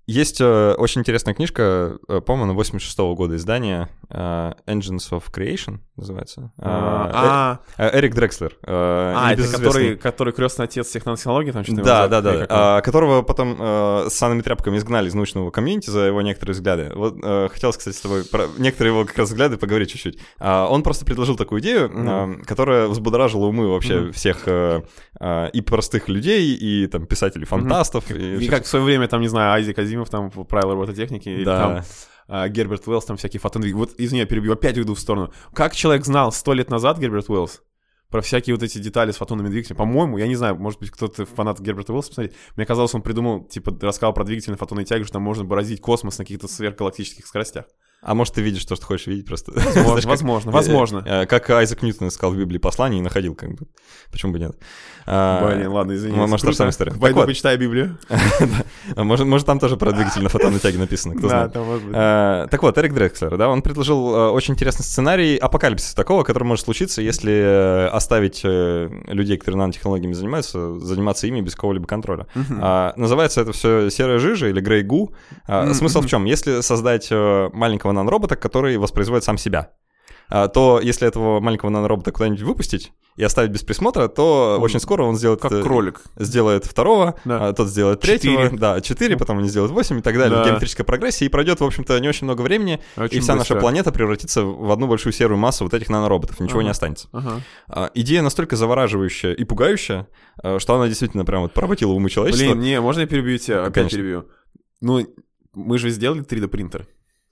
есть э, очень интересная книжка, э, по-моему, 86 года издания, э, Engines of Creation называется. А, Э, э, Эрик Дрекслер. э, а, это который, который крестный отец всех нанотехнологий, там что-то да, да, да, как он? а, которого потом э, с санными тряпками изгнали из научного комьюнити за его некоторые взгляды. Вот э, хотелось, кстати, с тобой про некоторые его как раз взгляды поговорить чуть-чуть. А, он просто предложил такую идею, Мгм. э, которая взбудоражила умы вообще Мгм. всех э, э, и простых людей, и там писателей-фантастов. И, И всех- как в свое время, там, не знаю, Айзек Азимов, там, правила робототехники, или Да. там а, Герберт Уэллс, там всякие фотоны. Вот, извини, я перебью, опять уйду в сторону. Как человек знал сто лет назад, Герберт Уэллс, про всякие вот эти детали с фотонными двигателями? По-моему, я не знаю, может быть, кто-то фанат Герберта Уэллса посмотреть. Мне казалось, он придумал, типа, рассказал про двигательные фотонные тяги, что там можно бороздить космос на каких-то сверхгалактических скоростях. А может, ты видишь то, что хочешь видеть просто. Возможно, Знаешь, как- возможно, возможно. Э, э, Как Айзек Ньютон искал в Библии послание и находил, как бы. Почему бы нет? А, Блин, ладно, извини. м- может, та же самая история. Пойду вот. почитаю Библию. А Может, может, там тоже про двигатель на фотонной тяге написано, кто Да, знает. там может быть. Э, Так вот, Эрик Дрекслер, да, он предложил э, очень интересный сценарий апокалипсиса такого, который может случиться, если оставить людей, которые нанотехнологиями занимаются, заниматься ими без какого-либо контроля. А, Называется это все серая жижа или грей гу. А, Мгм, Смысл в чем? Если создать э, маленького наноробота, который воспроизводит сам себя, а, то если этого маленького наноробота куда-нибудь выпустить и оставить без присмотра, то Он очень скоро он сделает Как э, кролик. сделает второго, Да. а, тот сделает третьего, Четыре. да, четыре, потом они сделают восемь и так далее, Да. в геометрической прогрессии, и пройдет, в общем-то, не очень много времени, Очень и вся наша быстро. планета превратится в одну большую серую массу вот этих нанороботов, ничего Ага. не останется. Ага. А, Идея настолько завораживающая и пугающая, что она действительно прям вот поработила умы человечества. Блин, не, можно я перебью тебя? Опять Конечно. перебью. Ну, мы же сделали 3D принтер.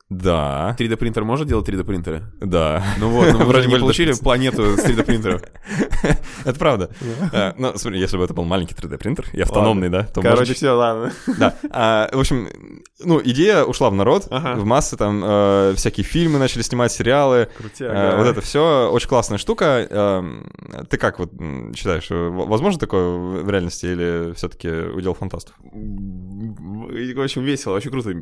Да, 3D принтер может делать 3D принтеры? да. Ну вот, но мы Вроде не получили планету с 3D принтером. Это правда. А, Ну, смотри, если бы это был маленький 3D-принтер и автономный, да, то Короче, все, ладно. Да. А, В общем, ну, идея ушла в народ, в массы, там э, всякие фильмы начали снимать, сериалы. Э, Вот это все очень классная штука. Эм, Ты как вот считаешь, э, возможно такое в реальности или все-таки удел фантастов? Очень весело, очень круто.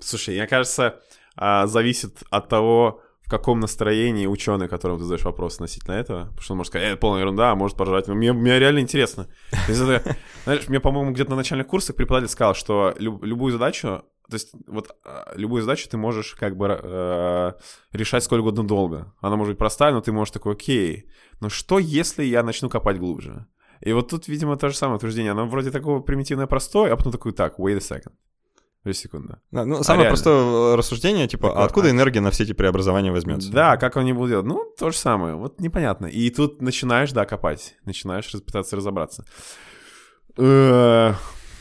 Слушай, мне кажется, а, зависит от того, в каком настроении ученый, которому ты задаешь вопрос относительно этого. Потому что он может сказать, э, полная ерунда, а может поржать. Но мне, мне реально интересно. Знаешь, мне, по-моему, где-то на начальных курсах преподаватель сказал, что люб- любую задачу, то есть вот а, любую задачу ты можешь как бы э, решать сколько угодно долго. Она может быть простая, но ты можешь такой, окей, но что если я начну копать глубже? И вот тут, видимо, то же самое утверждение. Оно вроде такого примитивное, простое, а потом такой, так, wait a second. Подожди секунду. Да, Ну, самое реально. простое э, рассуждение, типа, Такое, а откуда а- энергия на все эти преобразования возьмется? Да, как они будут делать? Ну, то же самое. Вот непонятно. И тут начинаешь, да, копать. Начинаешь пытаться разобраться. Э,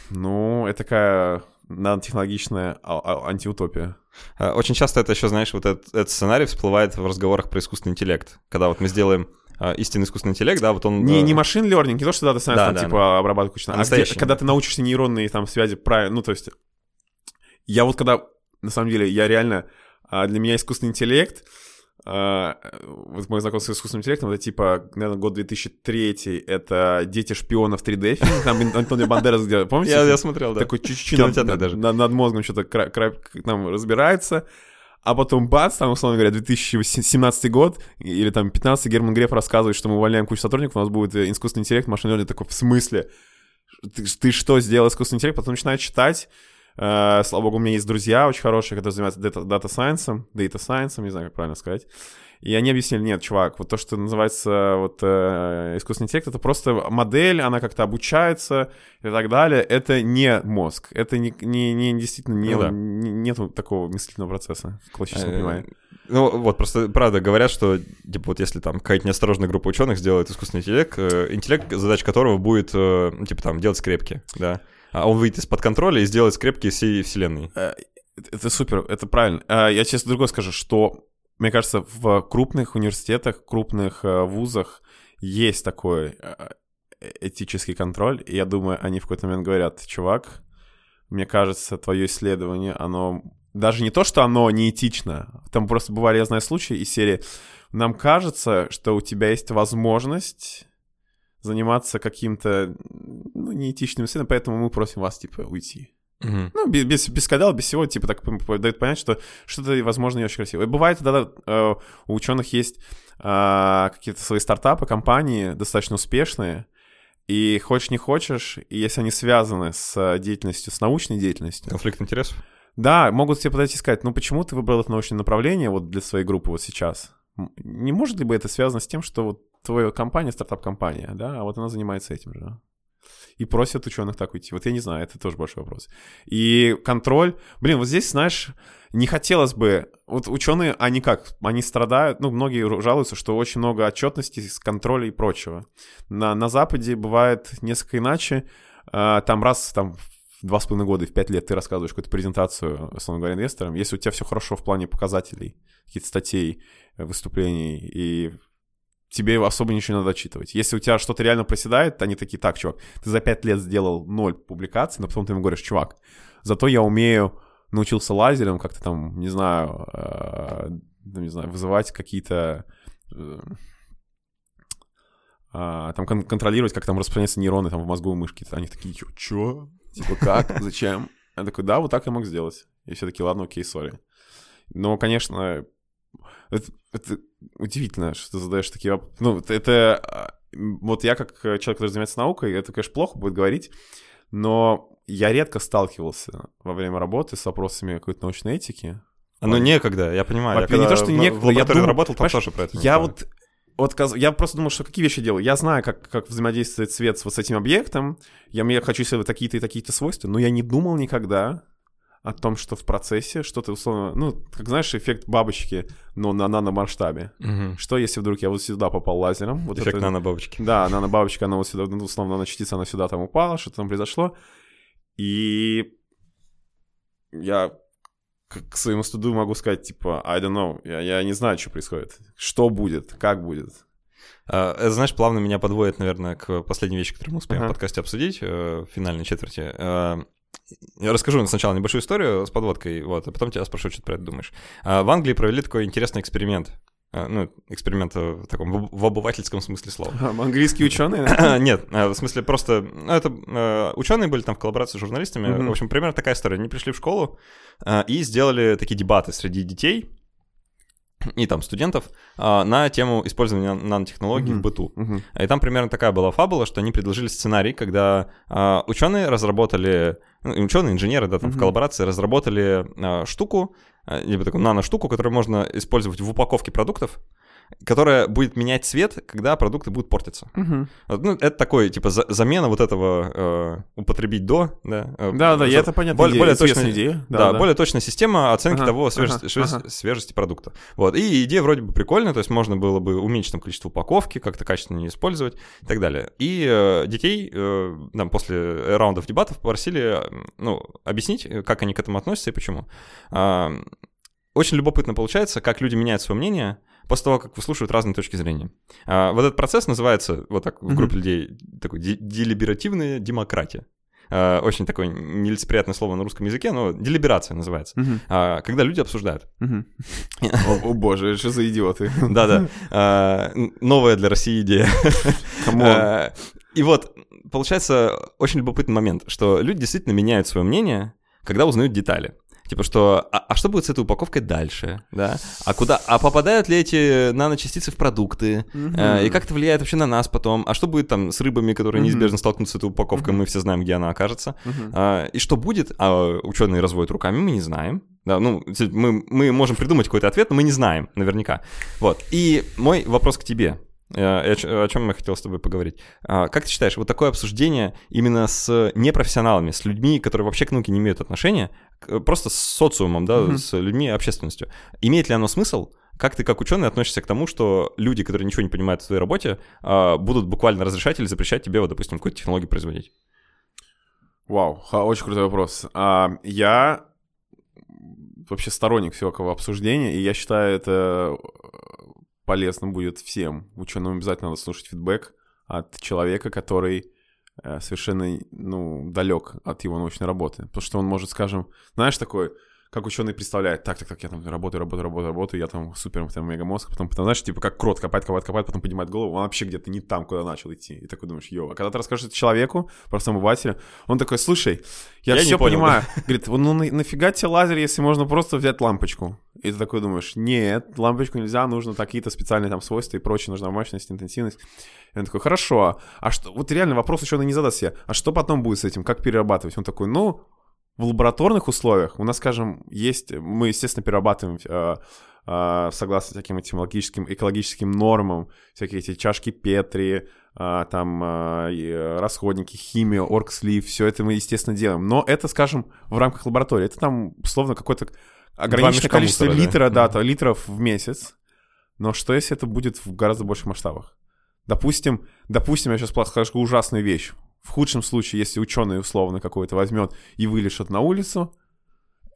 Ну, это такая нанотехнологичная а- а- антиутопия. Э, Очень часто это еще, знаешь, вот этот, этот сценарий всплывает в разговорах про искусственный интеллект. Когда вот мы сделаем истинный искусственный интеллект, да, вот он... Не, не машин learning, не то, что дата сайенс, Да, там, да, типа обрабатывать кучу, А а где- когда ты научишься нейронные там связи правильно, ну, то есть я вот когда, на самом деле, я реально, а, для меня искусственный интеллект, а, вот мой знакомство с искусственным интеллектом, это типа, наверное, год 2003, это «Дети шпионов 3D фильм», там Антонио Бандерас где, помните? Я, я смотрел, да. Такой чуть-чуть над, даже. Над, над мозгом что-то край, край, там разбирается, а потом бац, там, условно говоря, 2017 год, или там 15 Герман Греф рассказывает, что мы увольняем кучу сотрудников, у нас будет э, искусственный интеллект, машинный learning, такой, в смысле? Ты, ты что сделал искусственный интеллект? Потом начинает читать, слава богу, у меня есть друзья очень хорошие, которые занимаются дата, data science, data science, не знаю, как правильно сказать. И они объяснили, нет, чувак, вот то, что называется вот э, искусственный интеллект, это просто модель, она как-то обучается и так далее. Это не мозг, это не, не, не действительно не, ну, да. не, нету такого мыслительного процесса в классическом э, понимании. Ну, вот просто, правда, говорят, что, типа, вот если там какая-то неосторожная группа ученых сделает искусственный интеллект, э, интеллект, задача которого будет, э, ну, типа, там, делать скрепки, да, а он выйдет из-под контроля и сделает скрепки всей вселенной. Э, это супер, это правильно. А, я честно другое скажу, что мне кажется, в крупных университетах, крупных э, вузах есть такой э, этический контроль, и я думаю, они в какой-то момент говорят, чувак, мне кажется, твое исследование, оно даже не то, что оно неэтично, там просто бывали, я знаю, случаи из серии, нам кажется, что у тебя есть возможность заниматься каким-то ну, неэтичным исследованием, поэтому мы просим вас, типа, уйти. Угу. Ну, без, без, скандала, без всего, типа, так дает понять, что что-то, возможно, не очень красиво. И бывает, тогда э, у ученых есть э, какие-то свои стартапы, компании достаточно успешные, и хочешь не хочешь, и если они связаны с деятельностью, с научной деятельностью... Конфликт интересов? Да, могут тебе подойти и сказать, ну почему ты выбрал это научное направление вот для своей группы вот сейчас? Не может ли бы это связано с тем, что вот твоя компания, стартап-компания, да, а вот она занимается этим же? и просят ученых так уйти. Вот я не знаю, это тоже большой вопрос. И контроль, блин, вот здесь, знаешь, не хотелось бы, вот ученые, они как, они страдают, ну, многие жалуются, что очень много отчетности, контроля и прочего. На, на Западе бывает несколько иначе, а, там раз, там, два с половиной года в пять лет ты рассказываешь какую-то презентацию, условно говоря, инвесторам, если у тебя все хорошо в плане показателей, каких-то статей, выступлений и тебе особо ничего не надо отчитывать. Если у тебя что-то реально проседает, они такие, так, чувак, ты за пять лет сделал ноль публикаций, но потом ты ему говоришь, чувак, зато я умею, научился лазером как-то там, не знаю, э, не знаю, вызывать какие-то... Э, э, там кон- контролировать, как там распространяются нейроны там в мозгу мышки. Они такие, чё? Типа, как? Зачем? Я такой, да, вот так я мог сделать. И все таки ладно, окей, сори. Но, конечно, это, это удивительно, что ты задаешь такие вопросы. Ну, это... А, вот я как человек, который занимается наукой, это, конечно, плохо будет говорить, но я редко сталкивался во время работы с вопросами какой-то научной этики. Ну, некогда, я понимаю. Я не то, что некогда, я думаю, работал, там тоже про это. Я вот вот я просто думал, что какие вещи делаю. Я знаю, как, как взаимодействует свет с вот с этим объектом. Я, я хочу исследовать такие-то и такие-то свойства, но я не думал никогда, о том, что в процессе что-то условно, ну, как знаешь, эффект бабочки, но на наномасштабе. Угу. Что если вдруг я вот сюда попал лазером? Вот эффект это... нанобабочки. Да, нанобабочка, она вот сюда, ну, условно, она частица, она сюда там упала, что-то там произошло. И я к своему студу могу сказать, типа, I don't know, я, я не знаю, что происходит. Что будет, как будет. Uh, это, знаешь, плавно меня подводит, наверное, к последней вещи, которую мы успеем uh-huh. в подкасте обсудить, uh, в финальной четверти. Я расскажу сначала небольшую историю с подводкой, вот, а потом тебя спрошу, что ты про это думаешь. А, в Англии провели такой интересный эксперимент. А, ну, эксперимент в таком в обывательском смысле слова. А, английские ученые? Нет, в смысле просто... Ну, это ученые были там в коллаборации с журналистами. Mm-hmm. В общем, примерно такая история. Они пришли в школу и сделали такие дебаты среди детей и там студентов а, на тему использования нанотехнологий uh-huh, в быту. Uh-huh. И там примерно такая была фабула, что они предложили сценарий, когда а, ученые разработали, ну, ученые, инженеры, да, там uh-huh. в коллаборации разработали а, штуку, либо такую нано-штуку, которую можно использовать в упаковке продуктов, которая будет менять цвет, когда продукты будут портиться. Угу. Ну, это такой, типа, за, замена вот этого э, употребить до, да. Э, да, да, я это понятно. Более, более точная идея. Да, да, да, более точная система оценки ага, того свежести, ага, свежести, ага. свежести продукта. Вот. И идея вроде бы прикольная, то есть можно было бы уменьшить там количество упаковки, как-то качественно не использовать и так далее. И э, детей э, там, после раундов дебатов попросили, ну, объяснить, как они к этому относятся и почему. Э, очень любопытно получается, как люди меняют свое мнение после того, как выслушивают разные точки зрения. А, вот этот процесс называется, вот так в группе mm-hmm. людей, такой делиберативная демократия. э, очень такое нелицеприятное слово на русском языке, но делиберация называется. Мгм. А, когда люди обсуждают. О боже, что за идиоты. Да-да. А, Новая для России идея. А, И вот, получается, очень любопытный момент, что люди действительно меняют свое мнение, когда узнают детали. Типа что, а, а что будет с этой упаковкой дальше, да? А куда, а попадают ли эти наночастицы в продукты? Э, И как это влияет вообще на нас потом? А что будет там с рыбами, которые Мгм. неизбежно столкнутся с этой упаковкой? Мгм. Мы все знаем, где она окажется. Мгм. А, И что будет? А ученые разводят руками, мы не знаем. Да, ну, мы, мы можем придумать какой-то ответ, но мы не знаем наверняка. Вот. И мой вопрос к тебе. Э, о чем я хотел с тобой поговорить. А, Как ты считаешь, вот такое обсуждение именно с непрофессионалами, с людьми, которые вообще к науке не имеют отношения, к- просто с социумом, да, Мгм. с людьми, общественностью, имеет ли оно смысл? Как ты, как ученый, относишься к тому, что люди, которые ничего не понимают в своей работе, а, будут буквально разрешать или запрещать тебе, вот, допустим, какую-то технологию производить? Вау, очень крутой вопрос. А, я вообще сторонник всякого обсуждения, и я считаю, это э, полезно будет всем. Ученым обязательно надо слушать фидбэк от человека, который э, совершенно, ну, далек от его научной работы. Потому что он может, скажем, знаешь, такой, как ученый представляет, так, так, так, я там работаю, работаю, работаю, работаю, я там супер, там мегамозг, потом, потом, знаешь, типа как крот копает, копает, копает, потом поднимает голову, он вообще где-то не там, куда начал идти. И такой думаешь, йо. А когда ты расскажешь это человеку, простому обывателю, он такой, слушай, я, Я все понял, понимаю. Говорит, ну на- нафига тебе лазер, если можно просто взять лампочку? И ты такой думаешь, нет, лампочку нельзя, нужно такие-то специальные там свойства и прочее, нужна мощность, интенсивность. И он такой, хорошо, а что, вот реально вопрос ученый не задаст себе, а что потом будет с этим, как перерабатывать? Он такой, ну, в лабораторных условиях у нас, скажем, есть, мы, естественно, перерабатываем э, э, согласно таким этим логическим, экологическим нормам, всякие эти чашки Петри, э, там э, э, расходники, химия, оргслив, все это мы, естественно, делаем. Но это, скажем, в рамках лаборатории. Это там, условно, какое-то ограниченное количество мусора, да. литра, да, то, литров в месяц. Но что если это будет в гораздо больших масштабах? Допустим, допустим, я сейчас скажу ужасную вещь. В худшем случае, если ученый условно какой-то возьмет и вылежит на улицу,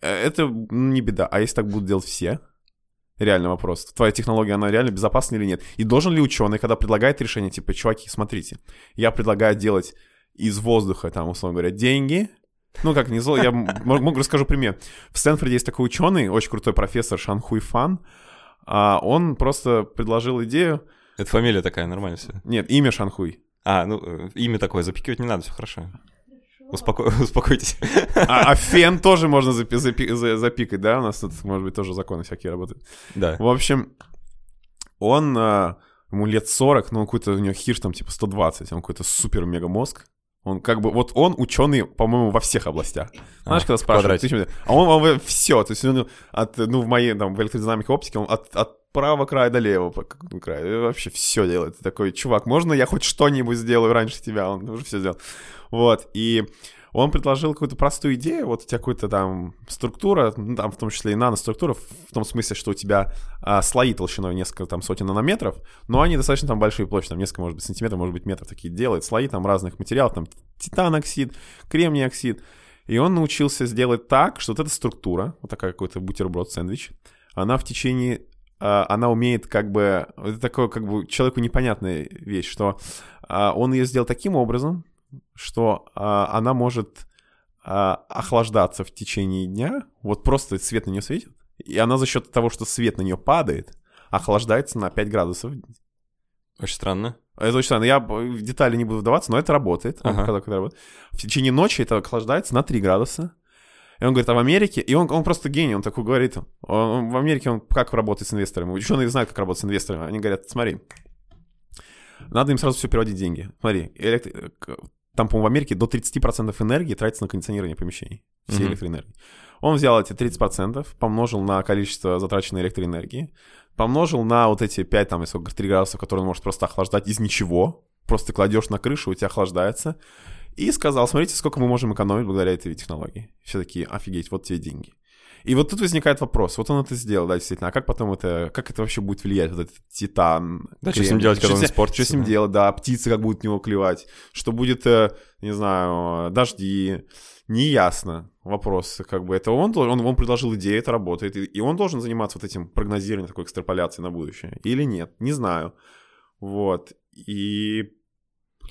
э, это не беда. А если так будут делать все? Реально вопрос. Твоя технология, она реально безопасна или нет? И должен ли ученый, когда предлагает решение, типа, чуваки, смотрите, я предлагаю делать из воздуха, там, условно говоря, деньги, ну, как не зло, я могу расскажу пример. В Стэнфорде есть такой ученый, очень крутой профессор Шан Хуй Фан. А, он просто предложил идею... Это фамилия такая, нормально все. Нет, имя Шанхуй. А, ну, э, имя такое, запикивать не надо, все хорошо. Успоко- Успокойтесь. А, а фен тоже можно запи- запи- за- запикать, да? У нас тут, может быть, тоже законы всякие работают. Да. В общем, он, а, ему лет 40, но он какой-то, у него хиш там типа 120, он какой-то супер-мега мозг. Он как бы, вот он ученый, по-моему, во всех областях. Знаешь, А, когда спрашивают, ты а он, он все, то есть он от, ну, в моей, там, в электродинамике оптике, он от, от правого края до левого края, вообще все делает. Ты такой, чувак, можно я хоть что-нибудь сделаю раньше тебя? Он уже все сделал. Вот, и он предложил какую-то простую идею, вот у тебя какая-то там структура, ну, там в том числе и наноструктура, в том смысле, что у тебя а, слои толщиной несколько там сотен нанометров, но они достаточно там большие площади, там несколько, может быть, сантиметров, может быть, метров такие делает, слои там разных материалов, там титан-оксид, кремний-оксид, и он научился сделать так, что вот эта структура, вот такая какой-то бутерброд-сэндвич, она в течение а, она умеет как бы... Это такое как бы человеку непонятная вещь, что а, он ее сделал таким образом, что а, она может а, охлаждаться в течение дня, вот просто свет на нее светит, и она за счет того, что свет на нее падает, охлаждается на 5 градусов. Очень странно. Это очень странно. Я в детали не буду вдаваться, но это работает. Ага. Когда- когда работает. В течение ночи это охлаждается на 3 градуса. И он говорит, а в Америке... И он, он просто гений, он такой говорит. Он- он- в Америке он как работает с инвесторами? Ученые знают, как работать с инвесторами. Они говорят, смотри, надо им сразу все переводить деньги. Смотри, электри- там, по-моему, в Америке до 30% энергии тратится на кондиционирование помещений. Всей Мгм. электроэнергии. Он взял эти 30%, помножил на количество затраченной электроэнергии, помножил на вот эти 5, там, и сколько, 3 градуса, которые он может просто охлаждать из ничего. Просто кладешь на крышу, у тебя охлаждается. И сказал, смотрите, сколько мы можем экономить благодаря этой технологии. Все такие, офигеть, вот тебе деньги. И вот тут возникает вопрос, вот он это сделал, да, действительно, а как потом это, как это вообще будет влиять, вот этот титан? Да, что с ним делать, когда он испортится, Что с ним делать, да, птицы как будут него клевать, что будет, э, не знаю, э, дожди, неясно. Вопрос, как бы, это он, он, он предложил идею, это работает, и, и он должен заниматься вот этим прогнозированием, такой экстраполяцией на будущее, или нет, не знаю, вот, и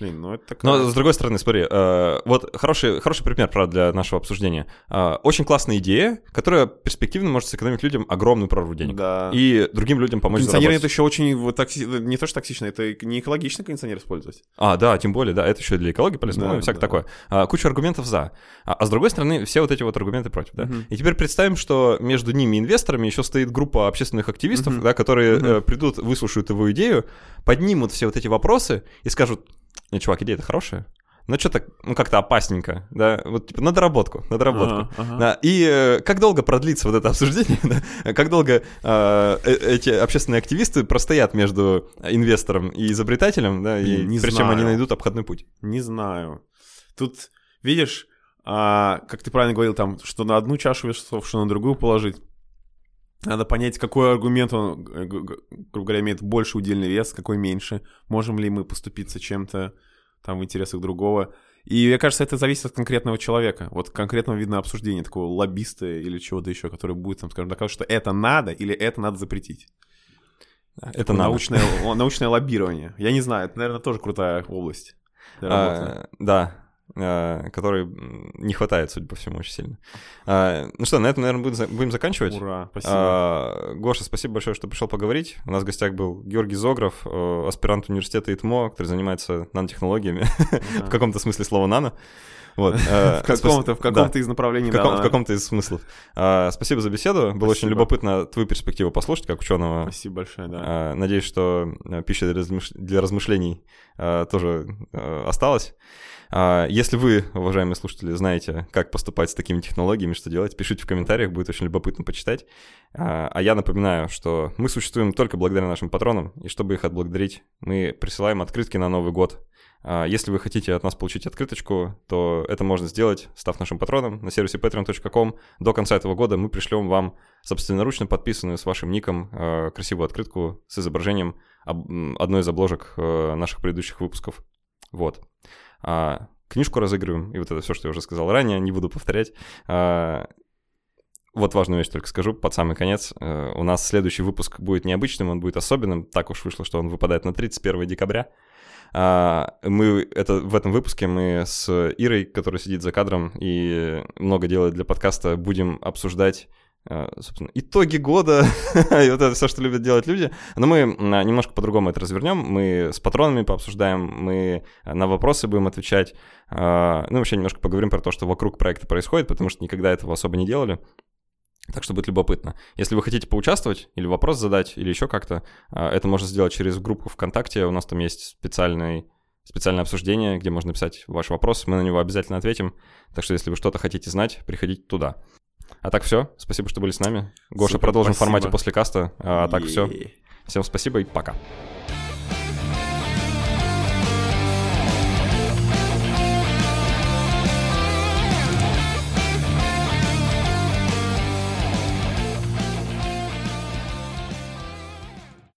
Блин, ну это такая... Но с другой стороны, смотри, э, вот хороший, хороший пример, правда, для нашего обсуждения. Э, очень классная идея, которая перспективно может сэкономить людям огромную прорву денег. Да. И другим людям помочь Кондиционер это еще очень вот, токси... не то, что токсично, это не экологично кондиционер использовать. А, да, тем более, да, это еще для экологии полезно, Да, ну и всякое да. такое. А, куча аргументов за. А, а с другой стороны, все вот эти вот аргументы против, да. Мгм. И теперь представим, что между ними инвесторами еще стоит группа общественных активистов, Мгм. да, которые Мгм. э, придут, выслушают его идею, поднимут все вот эти вопросы и скажут, не, чувак, идея-то хорошая, но что-то, ну, как-то опасненько, да, вот, типа, на доработку, на доработку. Ага, ага. Да, и э, как долго продлится вот это обсуждение, да? как долго э, э, эти общественные активисты простоят между инвестором и изобретателем, да, и не прежде чем они знаю. найдут обходной путь. Не знаю. Тут, видишь, а, как ты правильно говорил, там, что на одну чашу весов, что на другую положить. Надо понять, какой аргумент он, грубо говоря, имеет больше удельный вес, какой меньше. Можем ли мы поступиться чем-то там в интересах другого. И мне кажется, это зависит от конкретного человека. Вот конкретного видно обсуждения такого лоббиста или чего-то еще, который будет, там, скажем, доказывать, что это надо или это надо запретить. Это Такое надо. научное, научное лоббирование. Я не знаю, это, наверное, тоже крутая область. А, да, а, которой м, не хватает, судя по всему, очень сильно. А, ну что, на этом, наверное, будем, за- будем заканчивать. Ура, спасибо. А, Гоша, спасибо большое, что пришел поговорить. У нас в гостях был Георгий Зогров, э, аспирант университета ИТМО, который занимается нанотехнологиями, в каком-то смысле слова нано. Вот. э, В каком-то, в каком-то да, из направлений, в каком- в каком-то из смыслов. А, Спасибо за беседу. Было очень Спасибо. любопытно твою перспективу послушать, как ученого. Спасибо большое, да. А, Надеюсь, что э, пища для размыш- для размышлений э, тоже э, осталась. А, Если вы, уважаемые слушатели, знаете, как поступать с такими технологиями, что делать, пишите в комментариях, будет очень любопытно почитать. А а я напоминаю, что мы существуем только благодаря нашим патронам, и чтобы их отблагодарить, мы присылаем открытки на Новый год. А Если вы хотите от нас получить открыточку, то это можно сделать, став нашим патроном на сервисе patreon.com. До конца этого года мы пришлем вам собственноручно подписанную с вашим ником красивую открытку с изображением одной из обложек э, наших предыдущих выпусков. Вот. А, книжку разыгрываем, и вот это все, что я уже сказал ранее, не буду повторять. А, вот важную вещь только скажу под самый конец. Э, У нас следующий выпуск будет необычным, он будет особенным. Так уж вышло, что он выпадает на 31 декабря. А, Мы это, в этом выпуске мы с Ирой, которая сидит за кадром и много делает для подкаста, будем обсуждать собственно, итоги года и вот это все, что любят делать люди. Но мы м, немножко по-другому это развернем. Мы с патронами пообсуждаем, мы на вопросы будем отвечать. Ну, вообще немножко поговорим про то, что вокруг проекта происходит, потому что никогда этого особо не делали. Так что будет любопытно. Если вы хотите поучаствовать или вопрос задать, или еще как-то, это можно сделать через группу ВКонтакте. У нас там есть специальный, специальное обсуждение, где можно писать ваш вопрос. Мы на него обязательно ответим. Так что если вы что-то хотите знать, приходите туда. А так все. Спасибо, что были с нами. Гоша, Супер, продолжим в спасибо. формате после каста. А так все. Всем спасибо и пока.